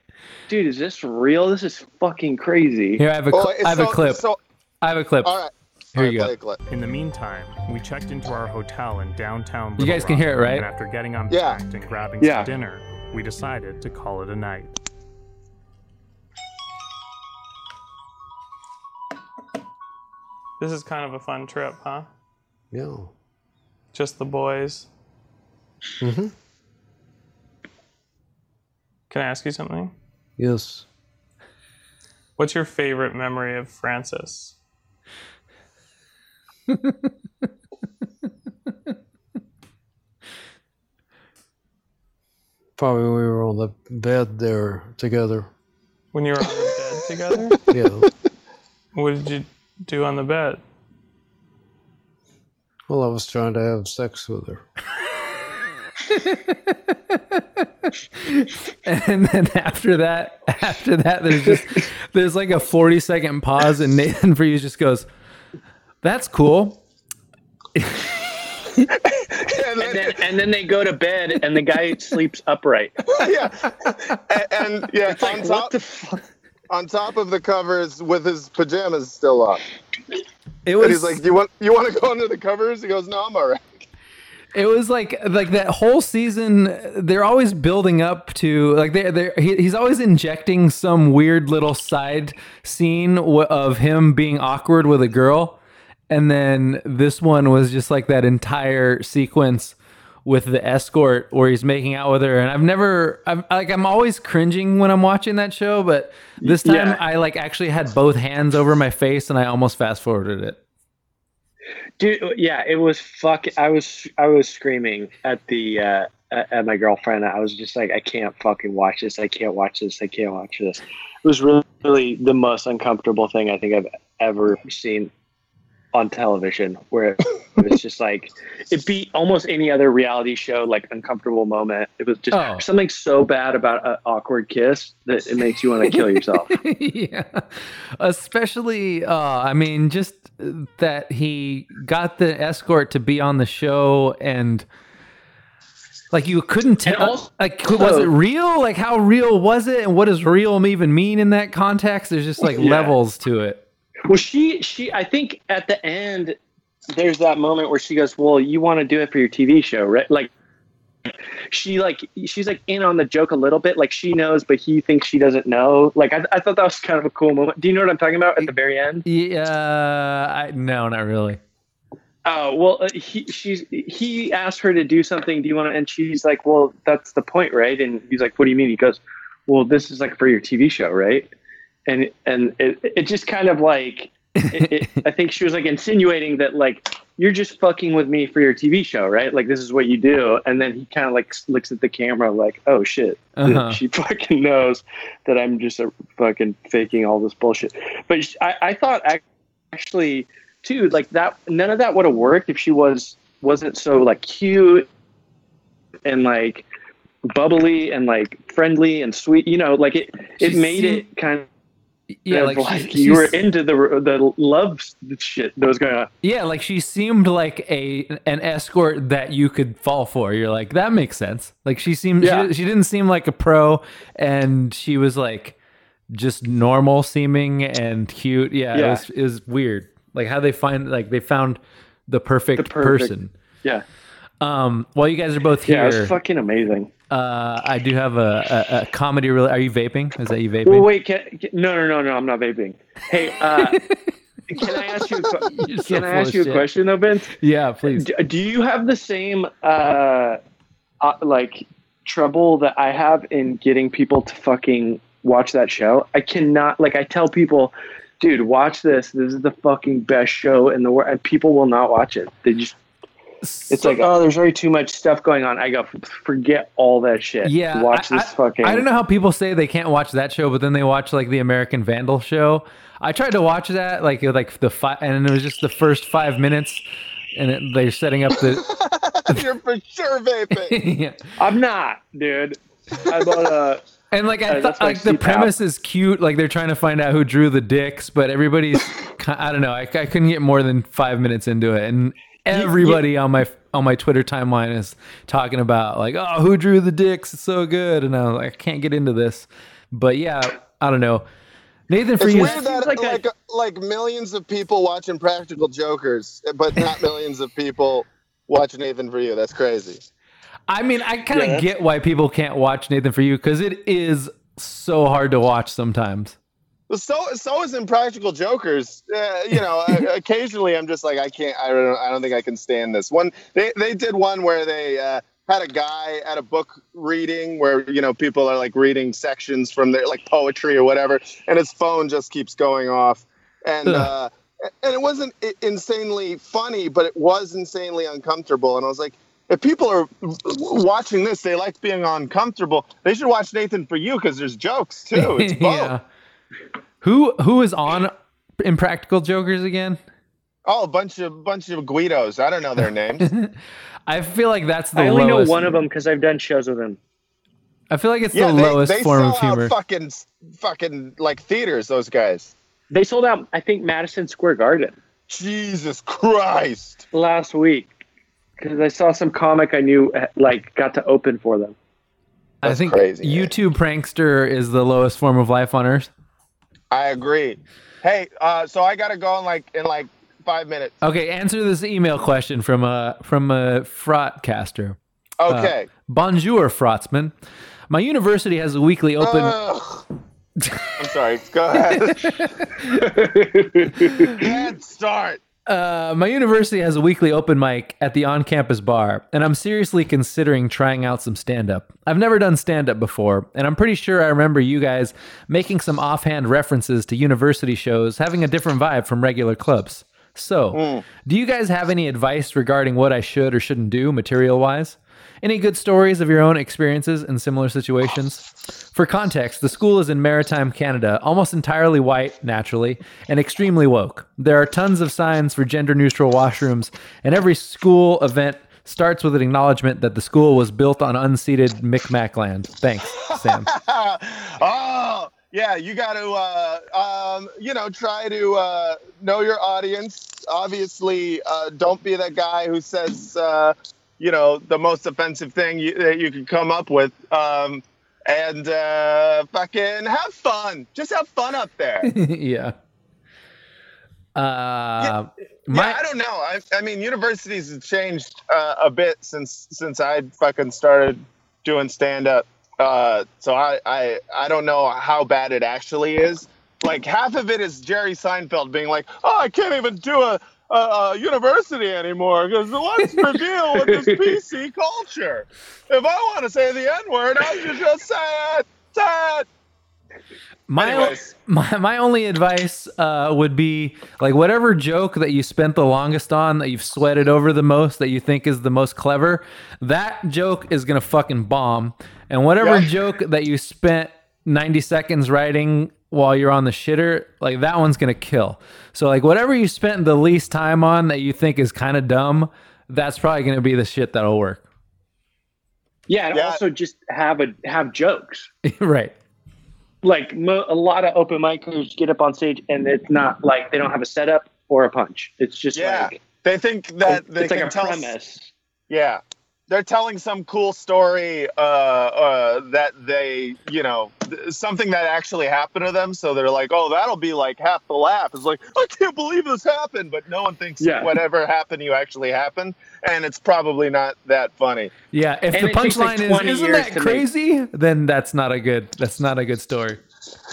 dude, is this real? This is fucking crazy. Here, I have a, cl- it's I have a clip. So, I have a clip. all right. Here all you go. play a clip. In the meantime, we checked into our hotel in downtown. You Little guys can hear it, right? And after getting Yeah. unpacked and grabbing Yeah. some dinner, we decided to call it a night. This is kind of a fun trip, huh? Yeah. Just the boys. Mm-hmm. Can I ask you something? Yes. What's your favorite memory of Francis? Probably when we were on the bed there together. When you were on the bed together? Yeah. What did you do on the bed? well, I was trying to have sex with her. and then after that, after that, there's just there's like a 40 second pause, and Nathan for you just goes, "That's cool." And And then- then, and then they go to bed, and the guy sleeps upright. yeah, and, and yeah, It's like, on what top the fuck? on top of the covers with his pajamas still on. It was And he's like, "You want you want to go under the covers?" He goes, "No, I'm all right." It was like like that whole season. They're always building up to like they they he, he's always injecting some weird little side scene w- of him being awkward with a girl, and then this one was just like that entire sequence with the escort where he's making out with her. And I've never I'm like I'm always cringing when I'm watching that show, but this time Yeah. I like actually had both hands over my face and I almost fast forwarded it. Dude, yeah, it was fuck. I was I was screaming at the uh, at at my girlfriend. I was just like, I can't fucking watch this. I can't watch this. I can't watch this. It was really, really the most uncomfortable thing I think I've ever seen on television. Where it was just like it beat almost any other reality show. Like uncomfortable moment. It was just Oh. something so bad about an awkward kiss that it makes you want to kill yourself. yeah. Especially, uh, I mean, just that he got the escort to be on the show and. Like you couldn't tell, also- like was it real? Like how real was it, and what does real even mean in that context? There's just like Yeah. levels to it. Well, she she I think at the end there's that moment where she goes, "Well, you want to do it for your TV show, right?" Like she like she's like in on the joke a little bit, like she knows, but he thinks she doesn't know. Like I, I thought that was kind of a cool moment. Do you know what I'm talking about at the very end? Yeah, I, no, not really. Oh well, uh, he she's he asked her to do something. Do you want to? And she's like, "Well, that's the point, right?" And he's like, "What do you mean?" He goes, "Well, this is like for your TV show, right?" And and it it just kind of like it, it, I think she was like insinuating that like you're just fucking with me for your TV show, right? Like this is what you do. And then he kind of like looks at the camera like, "Oh shit." Uh-huh. She fucking knows that I'm just a fucking faking all this bullshit. But sh- I, I thought actually too like that. None of that would have worked if she was wasn't so like cute and like bubbly and like friendly and sweet. You know, like it it She made seemed- it kind of Yeah, like, like, she- you were into the the love shit that was going on. Yeah, like she seemed like a an escort that you could fall for. You're like, that makes sense. Like she seemed, Yeah. she, she didn't seem like a pro, and she was like just normal seeming and cute. Yeah, it Yeah. was it was weird. Like how they find like they found the perfect, The perfect- person. Yeah, Um, while you guys are both yeah, it here, was fucking amazing. Uh, I do have a, a, a comedy. Really, are you vaping? Is that you vaping? Well, wait, can, can- no, no, no, no, I'm not vaping. Hey, uh, can I ask you? A, You're so can I ask you a shit. question though, Ben? Yeah, please. Do, do you have the same uh, uh, like trouble that I have in getting people to fucking watch that show? I cannot like I tell people, dude, watch this. This is the fucking best show in the world, and people will not watch it. They just It's like, oh, there's already too much stuff going on. I go, forget all that shit. Yeah, watch I, this I- fucking. I don't know how people say they can't watch that show, but then they watch like the American Vandal show. I tried to watch that, like like the five, and it was just the first five minutes, and it, they're setting up the. You're for sure vaping. yeah. I'm not, dude. I bought a. And like I Uh, thought, like the CPAP. premise is cute. Like they're trying to find out who drew the dicks, but everybody's I don't know. I, I couldn't get more than five minutes into it, and everybody on my on my Twitter timeline is talking about like, oh, who drew the dicks? It's so good, and I was like, I can't get into this. But yeah, I don't know. Nathan for It's you. weird that like like a- like, millions of people watching Practical Jokers, but not millions of people watching Nathan for You. That's crazy. I mean, I kind of Yeah, get why people can't watch Nathan for you because it is so hard to watch sometimes. So so is Impractical Jokers. Uh, you know, occasionally I'm just like I can't. I don't. I don't think I can stand this one. They they did one where they uh, had a guy at a book reading where you know people are like reading sections from their like poetry or whatever, and his phone just keeps going off, and. Uh, and it wasn't insanely funny, but it was insanely uncomfortable. And I was like, if people are watching this, they like being uncomfortable. They should watch Nathan for You because there's jokes too. It's both. Who who is on Impractical Jokers again? Oh, a bunch of bunch of Guidos. I don't know their names. I feel like that's the I only lowest. know one of them because I've done shows with him. I feel like it's yeah, the they, lowest they form sell of humor. out fucking fucking like theaters. Those guys. They sold out, I think, Madison Square Garden Jesus Christ. last week because I saw some comic I knew uh, like got to open for them. I think crazy, man. YouTube prankster is the lowest form of life on earth. I agree. Hey, uh, so I gotta go in like in like five minutes. Okay, answer this email question from a from a fraudcaster. Okay. Bonjour, Frautsman. My university has a weekly open. Ugh. I'm sorry. Go ahead. Head start. Uh, my university has a weekly open mic at the on campus bar, and I'm seriously considering trying out some stand up. I've never done stand up before, and I'm pretty sure I remember you guys making some offhand references to university shows having a different vibe from regular clubs. So, do you guys have any advice regarding what I should or shouldn't do material wise? Any good stories of your own experiences in similar situations? For context, the school is in maritime Canada, almost entirely white, naturally, and extremely woke. There are tons of signs for gender neutral washrooms, and every school event starts with an acknowledgement that the school was built on unceded Mi'kmaq land. Thanks, Sam. oh, yeah, you got to, uh, um, you know, try to uh, know your audience. Obviously, uh, don't be that guy who says, uh, you know, the most offensive thing you, that you could come up with. Um, and uh, fucking have fun. Just have fun up there. yeah. Uh, my, yeah, I don't know. I, I mean, universities have changed uh, a bit since since I fucking started doing stand up. Uh, so I, I I don't know how bad it actually is. Like half of it is Jerry Seinfeld being like, "Oh, I can't even do a, a, a university anymore because what's the deal with this PC culture? If I want to say the N word, I should just say it. Say it." My, Anyways. my my only advice uh, would be like whatever joke that you spent the longest on, that you've sweated over the most, that you think is the most clever, that joke is gonna fucking bomb. And whatever Yeah. joke that you spent ninety seconds writing while you're on the shitter, like that one's gonna kill. So like whatever you spent the least time on that you think is kind of dumb, that's probably gonna be the shit that'll work. Yeah, and Yeah. also just have a have jokes. right. Like mo- a lot of open micers get up on stage and it's not like they don't have a setup or a punch. It's just Yeah, like they think that it's they like can a tell. premise. Yeah. They're telling some cool story uh, uh, that they, you know, th- something that actually happened to them. So they're like, oh, that'll be like half the laugh. It's like, I can't believe this happened. But no one thinks Yeah. whatever happened to you actually happened. And it's probably not that funny. Yeah, if And the it takes, like, punchline is isn't that to make- crazy, then that's not a good that's not a good story.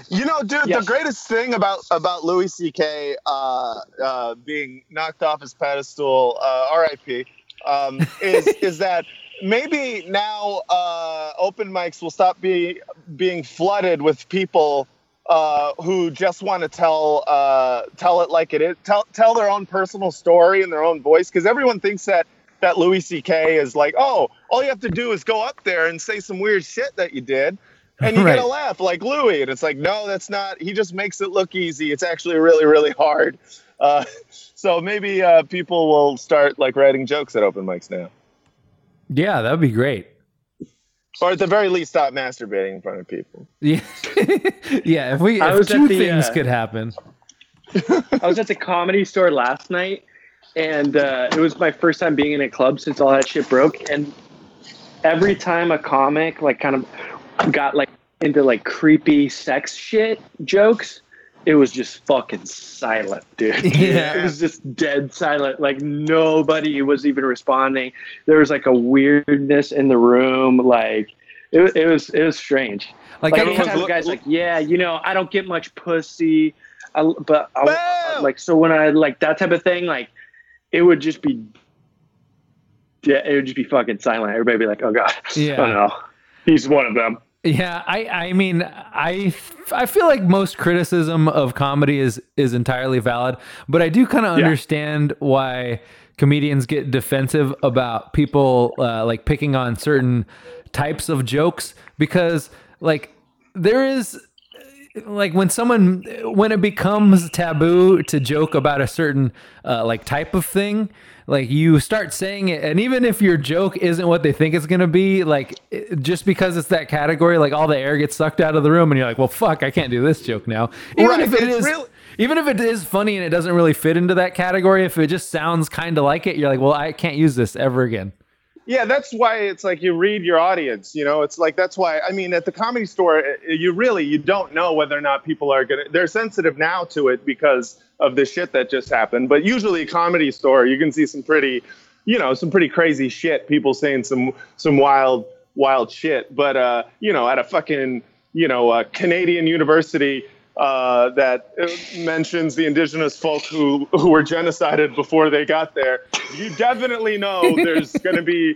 You know, dude, Yes. the greatest thing about about Louis C.K. Uh, uh, being knocked off his pedestal, uh, R.I.P. Um, is is that maybe now uh, open mics will stop be, being flooded with people uh, who just want to tell uh, tell it like it is, tell tell their own personal story in their own voice, because everyone thinks that that Louis C.K. is like, oh, all you have to do is go up there and say some weird shit that you did, and you Right. get a laugh like Louis. And it's like, no, that's not. He just makes it look easy. It's actually really, really hard. So maybe uh, people will start like writing jokes at open mics now, Yeah, that would be great. or at the very least, stop masturbating in front of people. Yeah, yeah. If we, I if two the, things uh, could happen. I was at the comedy store last night, and uh, it was my first time being in a club since all that shit broke. And every time a comic like kind of got like into like creepy sex shit jokes, it was just fucking silent, dude. Yeah. it was just dead silent. Like nobody was even responding. There was like a weirdness in the room. Like it, it was it was strange. Like, Like I anytime the look- guy's like, yeah, you know, I don't get much pussy, I, but I, Bam! like so when I like that type of thing, like it would just be, yeah, it would just be fucking silent. Everybody be like, oh god, Yeah. oh no, he's one of them. Yeah, I I mean I I feel like most criticism of comedy is is entirely valid, but I do kind of Yeah. understand why comedians get defensive about people uh, like picking on certain types of jokes because like there is like when someone when it becomes taboo to joke about a certain uh, like type of thing like you start saying it and even if your joke isn't what they think it's going to be like it- just because it's that category like all the air gets sucked out of the room and you're like well fuck i can't do this joke now even Right, if it is really- even if it is funny and it doesn't really fit into that category if it just sounds kind of like it you're like well i can't use this ever again Yeah, that's why it's like you read your audience. You know, it's like that's why. I mean, at the comedy store, you really you don't know whether or not people are gonna. They're sensitive now to it because of the shit that just happened. But usually, a comedy store, you can see some pretty, you know, some pretty crazy shit. People saying some some wild wild shit. But uh, you know, at a fucking you know uh, Canadian university. Uh, that mentions the indigenous folk who, who were genocided before they got there. You definitely know there's going to be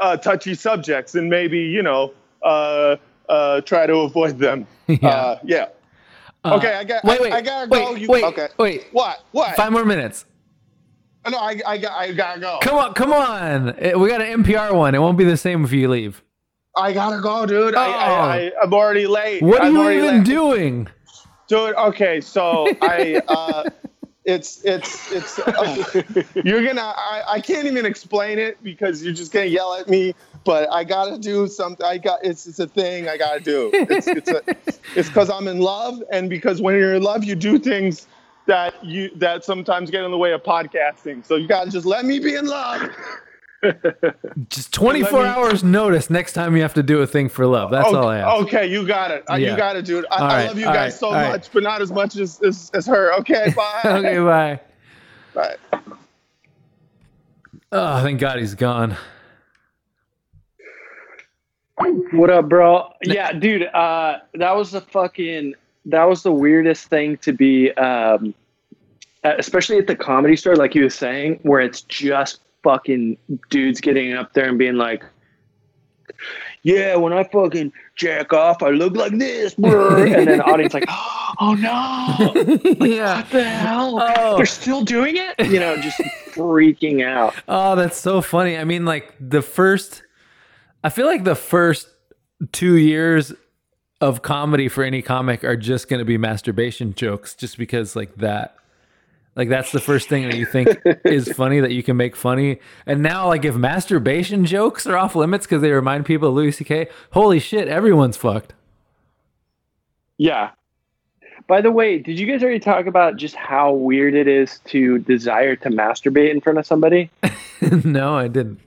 uh, touchy subjects, and maybe you know uh, uh, try to avoid them. Yeah. Uh, yeah. Uh, Okay, I got- wait I- wait I gotta wait, go. You- wait okay. wait What? What? five more minutes No, I, I, got, I gotta go. come on come on Eh, we got an npr one it won't be the same if you leave I gotta go, dude. I, Oh. I, I, I'm already late. what are I'm you even late. doing dude okay so i uh it's it's it's uh, you're gonna I, I can't even explain it because you're just gonna yell at me but i gotta do something i got it's it's a thing i gotta do it's it's a, it's because i'm in love and because when you're in love you do things that you that sometimes get in the way of podcasting so you gotta just let me be in love Just 24 me- hours notice next time you have to do a thing for love. That's okay, all I ask. okay you got it Uh, Yeah. you got it dude i, I right, love you guys right, so all right. much but not as much as as, as her okay bye okay, bye. bye Oh, thank God he's gone. What up, bro? Yeah, dude. Uh, that was the fucking. That was the weirdest thing to be, um, uh, especially at the comedy store, like you were saying, where it's just fucking dudes getting up there and being like, "Yeah, when I fucking jack off, I look like this, bro," and then the audience like, "Oh no, yeah. what the hell? Oh. They're still doing it?" You know, just freaking out. Oh, that's so funny. I mean, like the first, I feel like the first two years of comedy for any comic are just going to be masturbation jokes, just because like that, like that's the first thing that you think is funny that you can make funny. And now, like if masturbation jokes are off limits because they remind people of Louis C.K., holy shit, everyone's fucked. Yeah. By the way, did you guys already talk about just how weird it is to desire to masturbate in front of somebody? no, I didn't.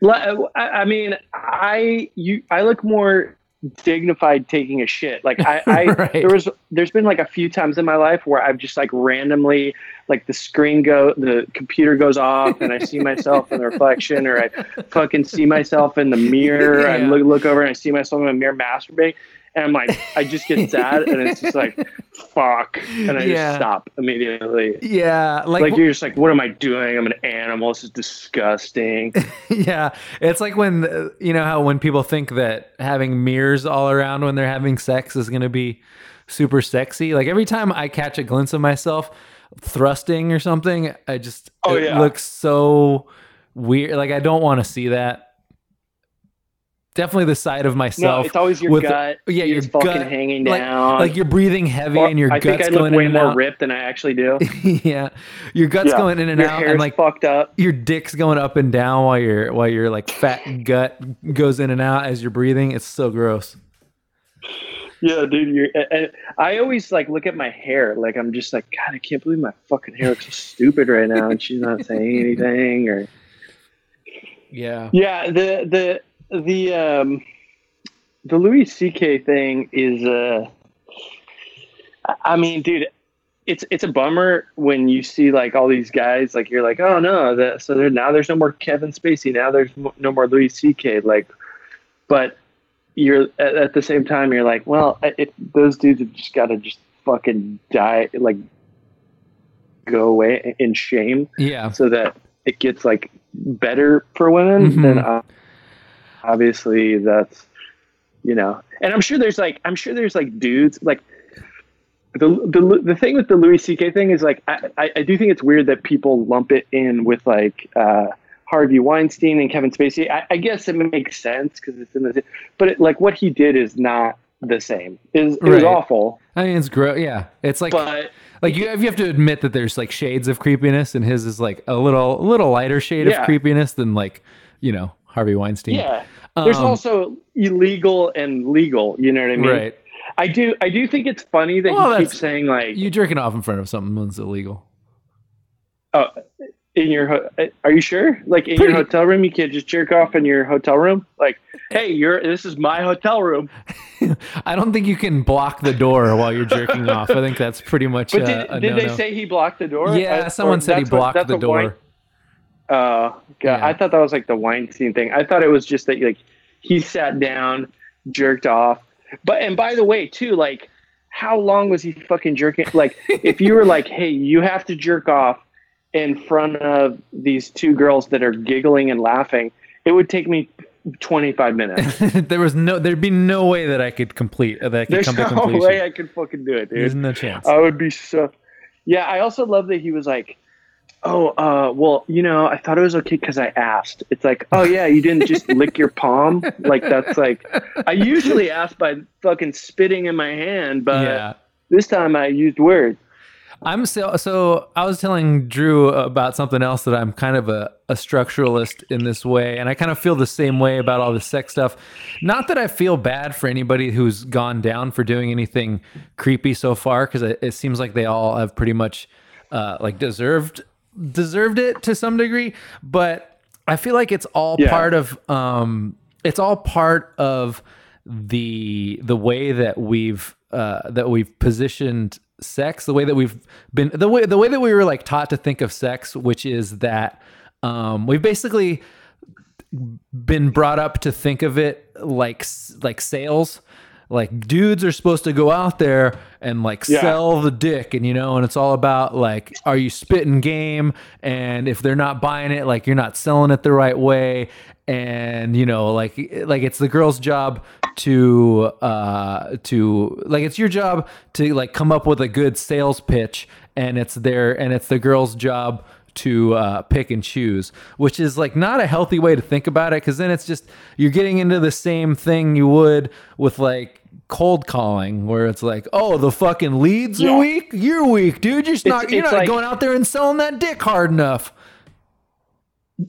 Le- uh, I I mean, I you I look more dignified taking a shit. Like I, I Right. there was there's been like a few times in my life where I've just like randomly like the screen go the computer goes off and I see myself in the reflection or I fucking see myself in the mirror. I look look over and I see myself in the mirror masturbating. And I'm like, I just get sad, and it's just like, fuck, and I Yeah. just stop immediately. Yeah, like, Like, you're just like, what am I doing? I'm an animal. This is disgusting. yeah, it's like when uh, you know how when people think that having mirrors all around when they're having sex is going to be super sexy. Like every time I catch a glimpse of myself thrusting or something, I just Oh, it yeah. looks so weird. Like I don't want to see that. Definitely the side of myself. No, it's always your with- gut. yeah, your fucking gut, hanging down. like you're breathing heavy Or and your I guts think I look going way more out. ripped than I actually do. yeah, your guts Yeah. going in and Your out, hair's and like fucked up. your dick's going up and down while your while your like fat gut goes in and out as you're breathing. It's so gross. Yeah, dude. You're, and I always like look at my hair. Like I'm just like, God, I can't believe my fucking hair looks so stupid right now, and she's not saying anything. Or Yeah. yeah, the the the um the Louis C.K. thing is uh, I- mean, dude, it's it's a bummer when you see like all these guys. Like you're like, oh no, that so there now there's no more Kevin Spacey. Now there's no more Louis C.K. Like, but you're at, at the same time you're like, well, if those dudes have just got to just fucking die, like go away in shame, Yeah. so that it gets like better for women, Mhm. then uh, obviously that's you know. And I'm sure there's like I'm sure there's like dudes like the the the thing with the Louis C.K. thing is like I, I, I do think it's weird that people lump it in with like uh, Harvey Weinstein and Kevin Spacey. I, I guess it makes sense because it's in the but it, like what he did is not the same. It was, it was Right. awful, I mean, it's gross. Yeah. It's like but like you have, you have to admit that there's like shades of creepiness, and his is like a little a little lighter shade Yeah. of creepiness than like you know Harvey Weinstein. yeah. There's Um, also illegal and legal. You know what I mean? right. I do. I do think it's funny that Well, he that's- keeps saying like, You jerking off in front of someone's illegal. "Oh, in your ho- are you sure? Like in Pretty- your hotel room, you can't just jerk off in your hotel room. Like, hey, you're this is my hotel room. I don't think you can block the door while you're jerking off. I think that's pretty much. But uh, did, a did they say he blocked the door? Yeah, someone said he that's what- blocked the door. Oh, God. Yeah. I thought that was like the Weinstein thing. I thought it was just that like he sat down, jerked off. But and by the way, too, like how long was he fucking jerking? Like if you were like, hey, you have to jerk off in front of these two girls that are giggling and laughing, it would take me 25 minutes. there was no. There'd be no way that I could complete. That I could There's come to no completion. way I could fucking do it, dude. There's no chance. I would be so. Yeah, I also love that he was like, "Oh, uh, well, you know, I thought it was okay because I asked." It's like, "Oh yeah, you didn't just lick your palm." Like that's like, I usually ask by fucking spitting in my hand, but yeah. this time I used words. I'm so so. I was telling Drew about something else that I'm kind of a, a structuralist in this way, and I kind of feel the same way about all the sex stuff. Not that I feel bad for anybody who's gone down for doing anything creepy so far, because it, it seems like they all have pretty much uh, like deserved deserved it to some degree. But I feel like it's all Yeah. part of um, it's all part of the the way that we've uh, that we've positioned sex, the way that we've been the way the way that we were like taught to think of sex, which is that um, we've basically been brought up to think of it like like sales like dudes are supposed to go out there and like Yeah. sell the dick and you know and it's all about like are you spitting game and if they're not buying it like you're not selling it the right way and you know like like it's the girl's job to uh to like it's your job to like come up with a good sales pitch and it's their and it's the girl's job to uh, pick and choose, which is like not a healthy way to think about it because then it's just you're getting into the same thing you would with like cold calling where it's like oh the fucking leads Yeah. are weak you're weak dude you're just not you're it's not like- going out there and selling that dick hard enough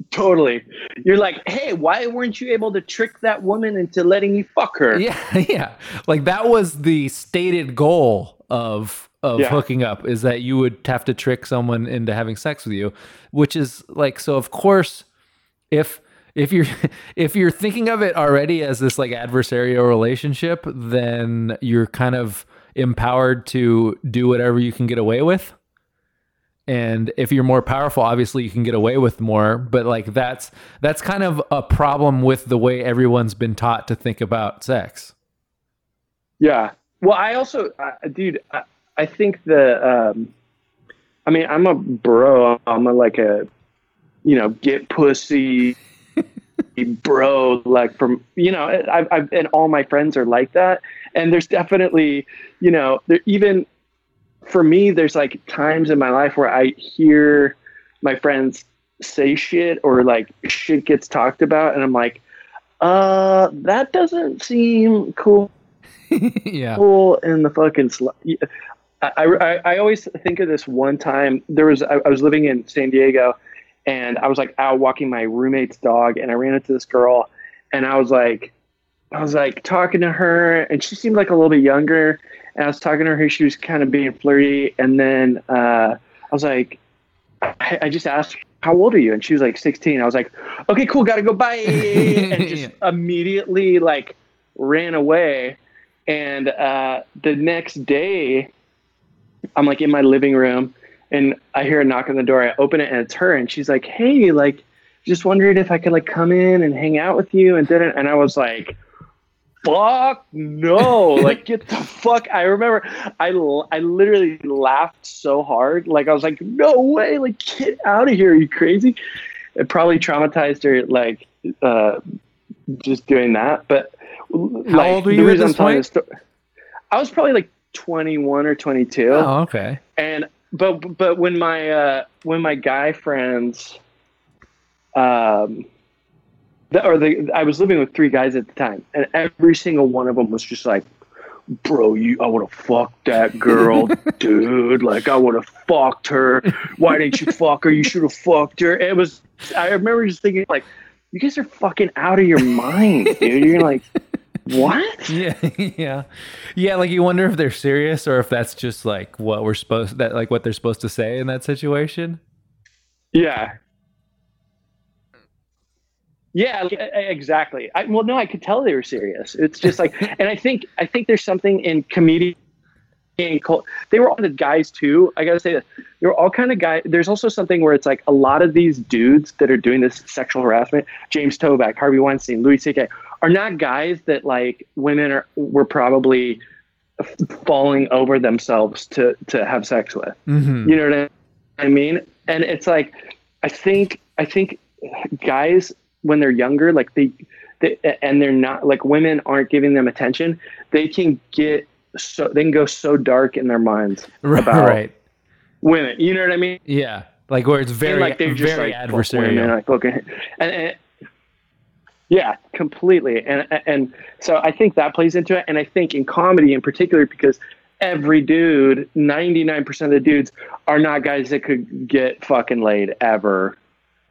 Totally. You're like, hey, why weren't you able to trick that woman into letting you fuck her? yeah yeah like that was the stated goal of of Yeah. hooking up is that you would have to trick someone into having sex with you which is like so of course if if you're if you're thinking of it already as this like adversarial relationship then you're kind of empowered to do whatever you can get away with and if you're more powerful obviously you can get away with more but like that's that's kind of a problem with the way everyone's been taught to think about sex Yeah. Well, I also, uh, dude, I, I think the, um, I mean, I'm a bro. I'm a, like a, you know, get pussy bro, like from, you know, I've, I've, and all my friends are like that. And there's definitely, you know, there even for me, there's like times in my life where I hear my friends say shit or like shit gets talked about, and I'm like, uh, that doesn't seem cool yeah. cool in the fucking. Sl- I, I I always think of this one time. There was I, I was living in San Diego, and I was like out walking my roommate's dog, and I ran into this girl, and I was like, I was like talking to her, and she seemed like a little bit younger, and I was talking to her. She was kind of being flirty, and then uh, I was like, I, I just asked. How old are you? And she was like 16. I was like, okay, cool, gotta go, bye. And just immediately like ran away. And uh, the next day, I'm like in my living room and I hear a knock on the door. I open it and it's her. And she's like, hey, like, just wondering if I could like come in and hang out with you. And didn't. And I was like, fuck no. like, get the fuck. I remember I I literally laughed so hard. Like, I was like, no way. Like, get out of here. Are you crazy? It probably traumatized her, like, uh, just doing that. But How old were you at this point? Sto- I was probably like 21 or 22. Oh, okay. And but but when my uh, when my guy friends, um, the, or the I was living with three guys at the time, and every single one of them was just like, "Bro, you, I would have fucked that girl, dude. Like I would have fucked her. Why didn't you fuck her? You should have fucked her." It was. I remember just thinking like, "You guys are fucking out of your mind, dude. You're like." What? Yeah, yeah, yeah. Like you wonder if they're serious or if that's just like what we're supposed that like what they're supposed to say in that situation. Yeah. Yeah, like, exactly. I, well, no, I could tell they were serious. It's just like, and I think I think there's something in comedian cult. They were all the guys too. I gotta say that they were all kind of guys. There's also something where it's like a lot of these dudes that are doing this sexual harassment, James Toback, Harvey Weinstein, Louis C.K., are not guys that like women are were probably falling over themselves to to have sex with. Mm-hmm. You know what I mean? And it's like, I think, I think guys when they're younger, like they, they, and they're not like women aren't giving them attention. They can get so they can go so dark in their minds Right, about right. women. You know what I mean? Yeah, like where it's very And, like they're just very like women, adversarial. like okay, and, and yeah, completely. And and so I think that plays into it, and I think in comedy in particular because every dude, ninety nine percent of the dudes are not guys that could get fucking laid ever,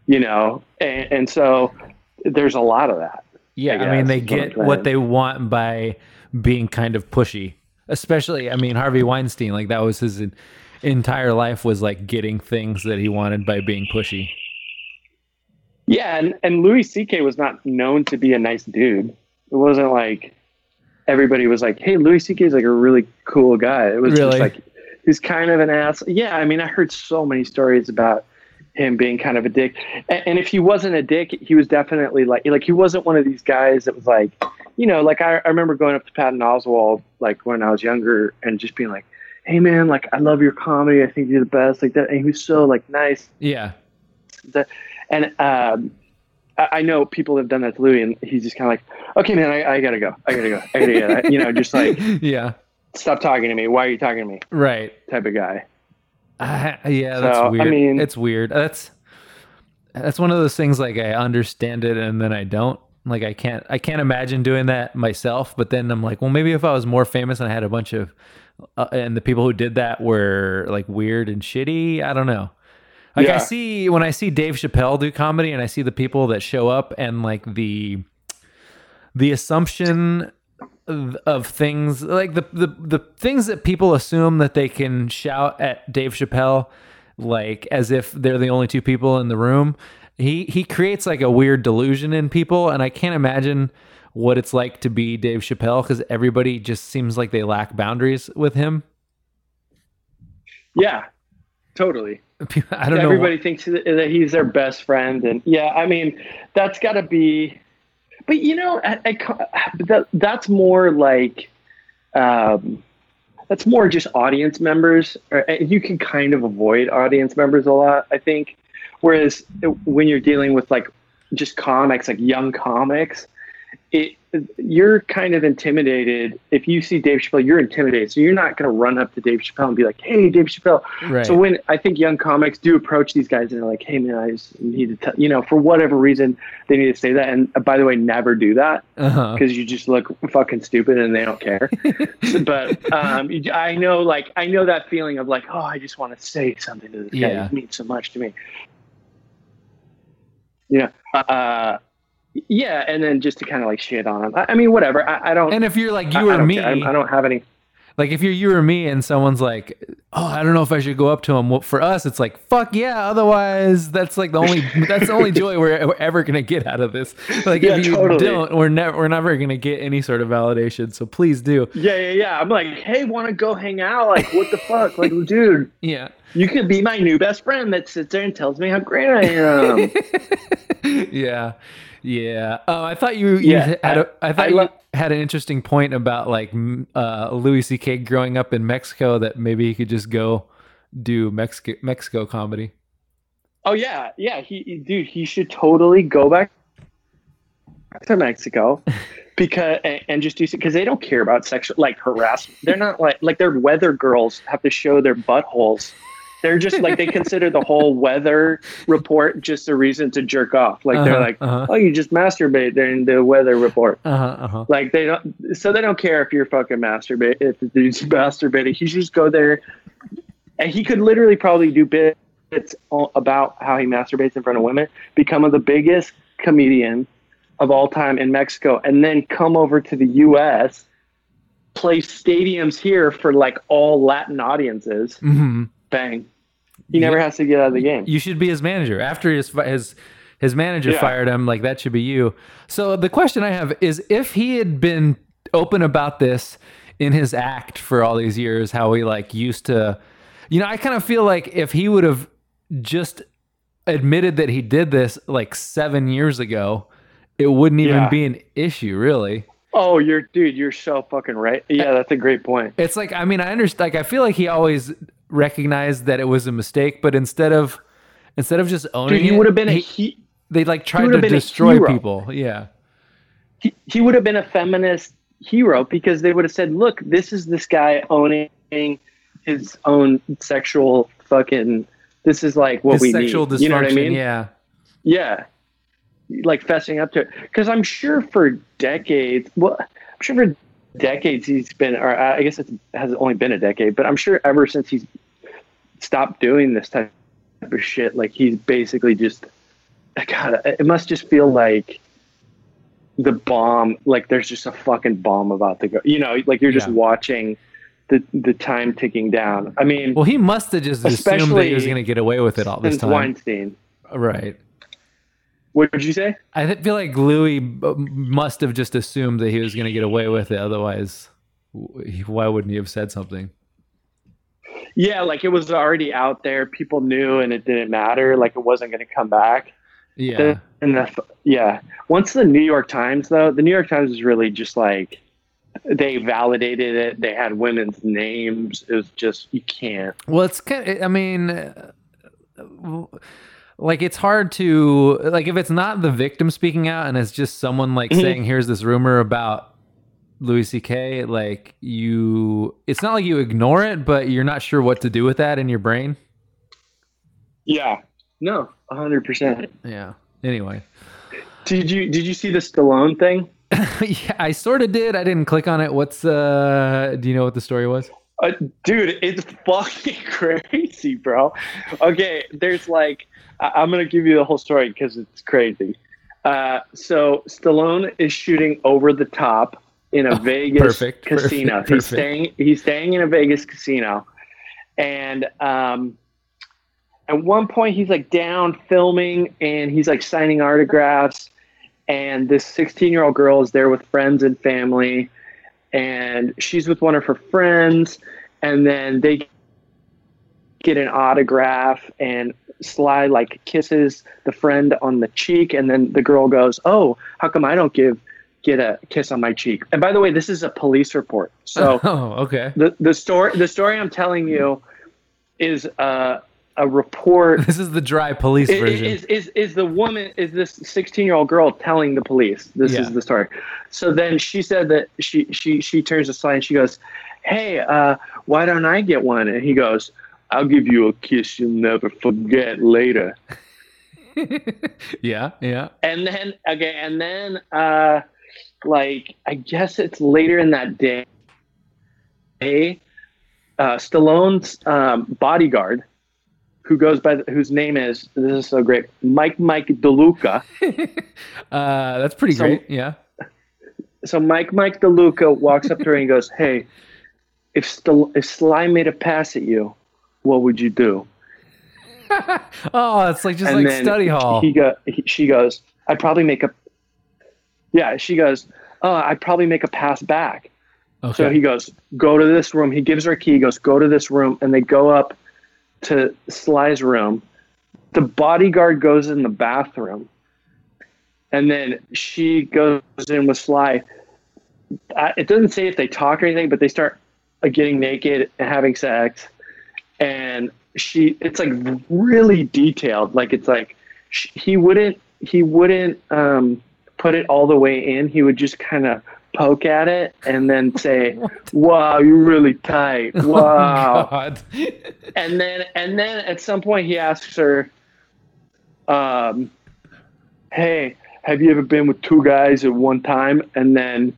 you know, and, and so there's a lot of that. Yeah, I I, mean they is what I'm get what they want by being kind of pushy. Especially, I mean Harvey Weinstein, like that was his entire life was like getting things that he wanted by being pushy. Yeah, and, and Louis C.K. was not known to be a nice dude. It wasn't like everybody was like, "Hey, Louis C.K. is like a really cool guy." It was Really? just like he's kind of an ass. Yeah, I mean, I heard so many stories about him being kind of a dick. And, and if he wasn't a dick, he was definitely like like he wasn't one of these guys that was like, you know, like I, I remember going up to Patton Oswalt like when I was younger and just being like, "Hey, man, like I love your comedy. I think you're the best." Like that, and he was so like nice Yeah, the, and um, I, I know people have done that to Louis, and he's just kind of like, okay, man, I, I gotta go, I gotta go, I gotta go. you know, just like yeah, stop talking to me. Why are you talking to me? right. Type of guy. Uh, yeah, that's So, I weird. mean- it's weird. That's that's one of those things like I understand it and then I don't. Like I can't I can't imagine doing that myself. But then I'm like, well, maybe if I was more famous and I had a bunch of uh, and the people who did that were like weird and shitty. I don't know. Like I see when I see Dave Chappelle do comedy and I see the people that show up and like the the assumption of, of things like the, the the things that people assume that they can shout at Dave Chappelle like as if they're the only two people in the room. He he creates like a weird delusion in people and I can't imagine what it's like to be Dave Chappelle cuz everybody just seems like they lack boundaries with him. Yeah, totally. I don't know. Everybody thinks that he's their best friend, and yeah, I mean, that's got to be. But you know, I, I, that that's more like, um, that's more just audience members. Or, uh, you can kind of avoid audience members a lot, I think. Whereas when you're dealing with like just comics, like young comics, it you're kind of intimidated if you see Dave Chappelle. You're intimidated, so you're not going to run up to Dave Chappelle and be like, "Hey, Dave Chappelle." Right. So when I think young comics do approach these guys and they're like, "Hey, man, I just need to tell," you know, for whatever reason, they need to say that. And uh, by the way, never do that uh-huh. because you just look fucking stupid and they don't care. but um, I know, like, I know that feeling of like, oh, I just want to say something to this guy. Yeah. It means so much to me. Yeah. Uh, yeah, and then just to kind of like shit on him. I, I mean, whatever. I, I don't. And if you're like you I or me. I, I don't have any. like if you're you or me, and someone's like, "Oh, I don't know if I should go up to him." Well, for us, it's like, "Fuck yeah!" Otherwise, that's like the only that's the only joy we're, we're ever gonna get out of this. Like Yeah, if you totally. don't, we're never we're never gonna get any sort of validation. So please do. Yeah, yeah, yeah. I'm like, hey, want to go hang out? Like, what the fuck? Like, dude, Yeah. You could be my new best friend that sits there and tells me how great I am. yeah yeah oh i thought you, you Yeah, had a, i thought I you lo- had an interesting point about like uh louis ck growing up in mexico that maybe he could just go do mexico mexico comedy Oh yeah, yeah. He, dude, he should totally go back to Mexico because and, and just do because they don't care about sexual like harassment. They're not like like their weather girls have to show their buttholes. They're just like they consider the whole weather report just a reason to jerk off. Like they're Uh-huh, like, uh-huh. oh, you just masturbate during the weather report. uh-huh uh-huh Like they don't, so they don't care if you're fucking masturbate. If the dude's masturbating, he should just go there, and he could literally probably do bits about how he masturbates in front of women, become the biggest comedian of all time in Mexico, and then come over to the U.S., play stadiums here for like all Latin audiences. hmm Bang! He never has to get out of the game. you should be his manager after his his his manager Yeah. fired him like that should be you so the question i have is if he had been open about this in his act for all these years how he like used to you know i kind of feel like if he would have just admitted that he did this like seven years ago it wouldn't even Yeah. be an issue really Oh, you're dude. You're so fucking right. Yeah, eh, that's a great point. it's like i mean i understand like i feel like he always recognized that it was a mistake but instead of instead of just owning Dude, he would have been a he- he. they like tried to have been a destroy people. Yeah. he, he would have been a feminist hero because they would have said, "Look, this is this guy owning his own sexual fucking. This is like what His we sexual need." dysfunction. You know what I mean? Yeah. Yeah. Like fessing up to it. Because I'm sure for decades, well, I'm sure for decades he's been, or uh, I guess it has only been a decade, but I'm sure ever since he's stopped doing this type of shit, like he's basically just, God, it must just feel like the bomb, like there's just a fucking bomb about to go. You know, like you're just Yeah. watching the the time ticking down. I mean, Well, he must have just assumed that he was going to get away with it all this time. Weinstein. Right. What did you say? I feel like Louis uh, must have just assumed that he was going to get away with it. Otherwise, why wouldn't he have said something? Yeah, like it was already out there. People knew, and it didn't matter. Like it wasn't going to come back. Yeah. And the, yeah, once the New York Times, though, the New York Times is really just like they validated it. They had women's names. It was just you can't. Well, it's kind. Of, I mean, uh, like it's hard to like if it's not the victim speaking out and it's just someone like Mhm. saying, "Here's this rumor about Louis C.K." Like you, it's not like you ignore it, but you're not sure what to do with that in your brain. Yeah. No, hundred percent. Yeah. Anyway, Did you did you see the Stallone thing? yeah, I sort of did. I didn't click on it. What's uh? Do you know what the story was? Uh, dude, it's fucking crazy, bro. Okay, there's like, I- I'm gonna give you the whole story because it's crazy. Uh, so Stallone is shooting over the top in a Vegas perfect, perfect, casino. perfect. He's staying. He's staying in a Vegas casino, and um, at one point he's like down filming, and he's like signing autographs, and this 16 year old girl is there with friends and family and she's with one of her friends and then they get an autograph and sly like kisses the friend on the cheek and then the girl goes oh how come i don't give get a kiss on my cheek and by the way this is a police report so oh, okay. the, the story the story i'm telling you is uh a report This is the dry police I- i- version. is, is is the woman is this 16 year old girl telling the police this Yeah. is the story so then she said that she she she turns Sly and she goes hey uh why don't i get one and he goes i'll give you a kiss you'll never forget later yeah, yeah. and then okay and then uh like i guess it's later in that day uh stallone's um bodyguard who goes by the, whose name is this is so great mike mike deluca Uh, that's pretty So- great. Yeah. so mike mike deluca walks up to her and goes hey if if sly made a pass at you what would you do Oh, it's like just and like study hall. He go, he, she goes, I'd probably make a. Yeah, she goes, oh, I'd probably make a pass back. okay. So he goes, go to this room. He gives her a key. He goes, go to this room, and they go up to Sly's room. The bodyguard goes in the bathroom, and then she goes in with Sly. I, it doesn't say if they talk or anything, but they start uh, getting naked and having sex, and she. It's like really detailed. Like it's like sh he wouldn't he wouldn't um, put it all the way in. He would just kind of poke at it and then say, "Wow, you're really tight. Wow." Oh, God. and then and then at some point he asks her, um, "Hey, have you ever been with two guys at one time?" And then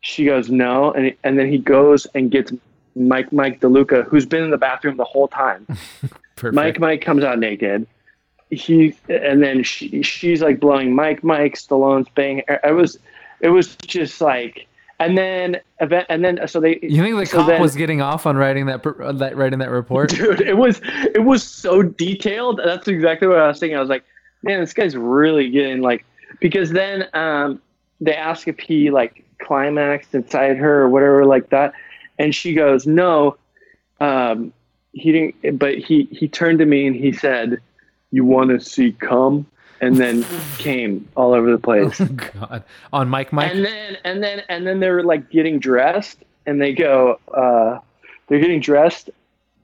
she goes, "No," and and then he goes and gets Mike Mike DeLuca, who's been in the bathroom the whole time. Mike Mike comes out naked. He and then she she's like blowing Mike Mike Stallone's bang. It was it was just like and then event and then so they You think the so cop then- was getting off on writing that that writing that report? dude it was it was so detailed that's exactly what i was thinking i was like man this guy's really getting like because then um they ask if he like climaxed inside her or whatever like that and she goes no um he didn't but he he turned to me and he said you want to see come and then came all over the place Oh, God. On Mike Mike. and then and then and then they're like getting dressed and they go uh they're getting dressed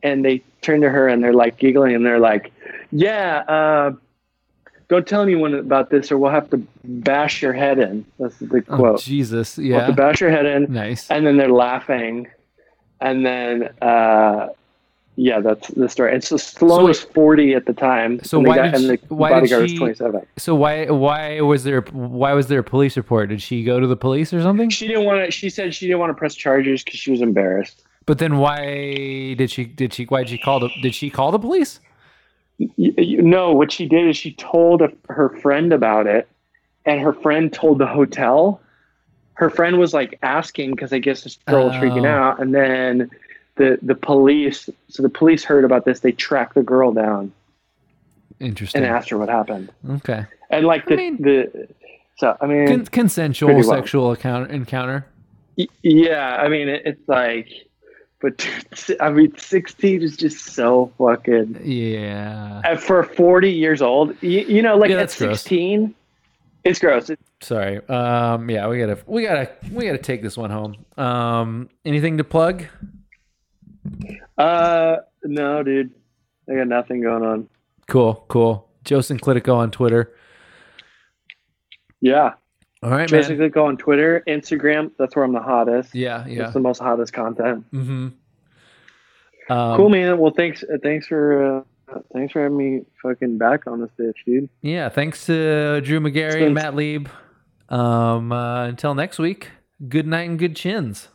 and they turn to her and they're like giggling and they're like yeah uh don't tell anyone about this or we'll have to bash your head in that's the oh, quote Jesus. we'll have Yeah. to bash your head in Nice. and then they're laughing and then uh yeah, that's the story. It's so Stallone So was 40 at the time. So why guy- did and the she- why did she- was 27. So why why was there why was there a police report? Did she go to the police or something? She didn't want to. She said she didn't want to press charges because she was embarrassed. But then why did she did she why did she call the did she call the police? You, you know what she did is she told a, her friend about it, and her friend told the hotel. Her friend was like asking because I guess this girl was freaking Oh. out, and then the the police. So the police heard about this. They tracked the girl down Interesting. and asked her what happened. Okay. And like I the mean- the. So I mean, Con- consensual well. sexual account- encounter. Y- Yeah, I mean, it, it's like, but dude, I mean, 16 is just so fucking. Yeah. uh, For 40 years old, you, you know, like Yeah, at that's gross. 16, it's gross. Sorry. Um yeah, we got to we got to we got to take this one home. Um anything to plug? Uh, no, dude, I got nothing going on. Cool, cool. Joseph Clitico on Twitter. Yeah, All right, just man. go on Twitter, Instagram. That's where I'm the hottest. Yeah, yeah. It's the most hottest content. Mm-hmm. Um, cool, man. Well, thanks, uh, thanks for, uh, thanks for having me fucking back on this bitch, dude. Yeah, thanks to Drew Magary and Matt Lieb. Um uh, until next week. Good night and good chins.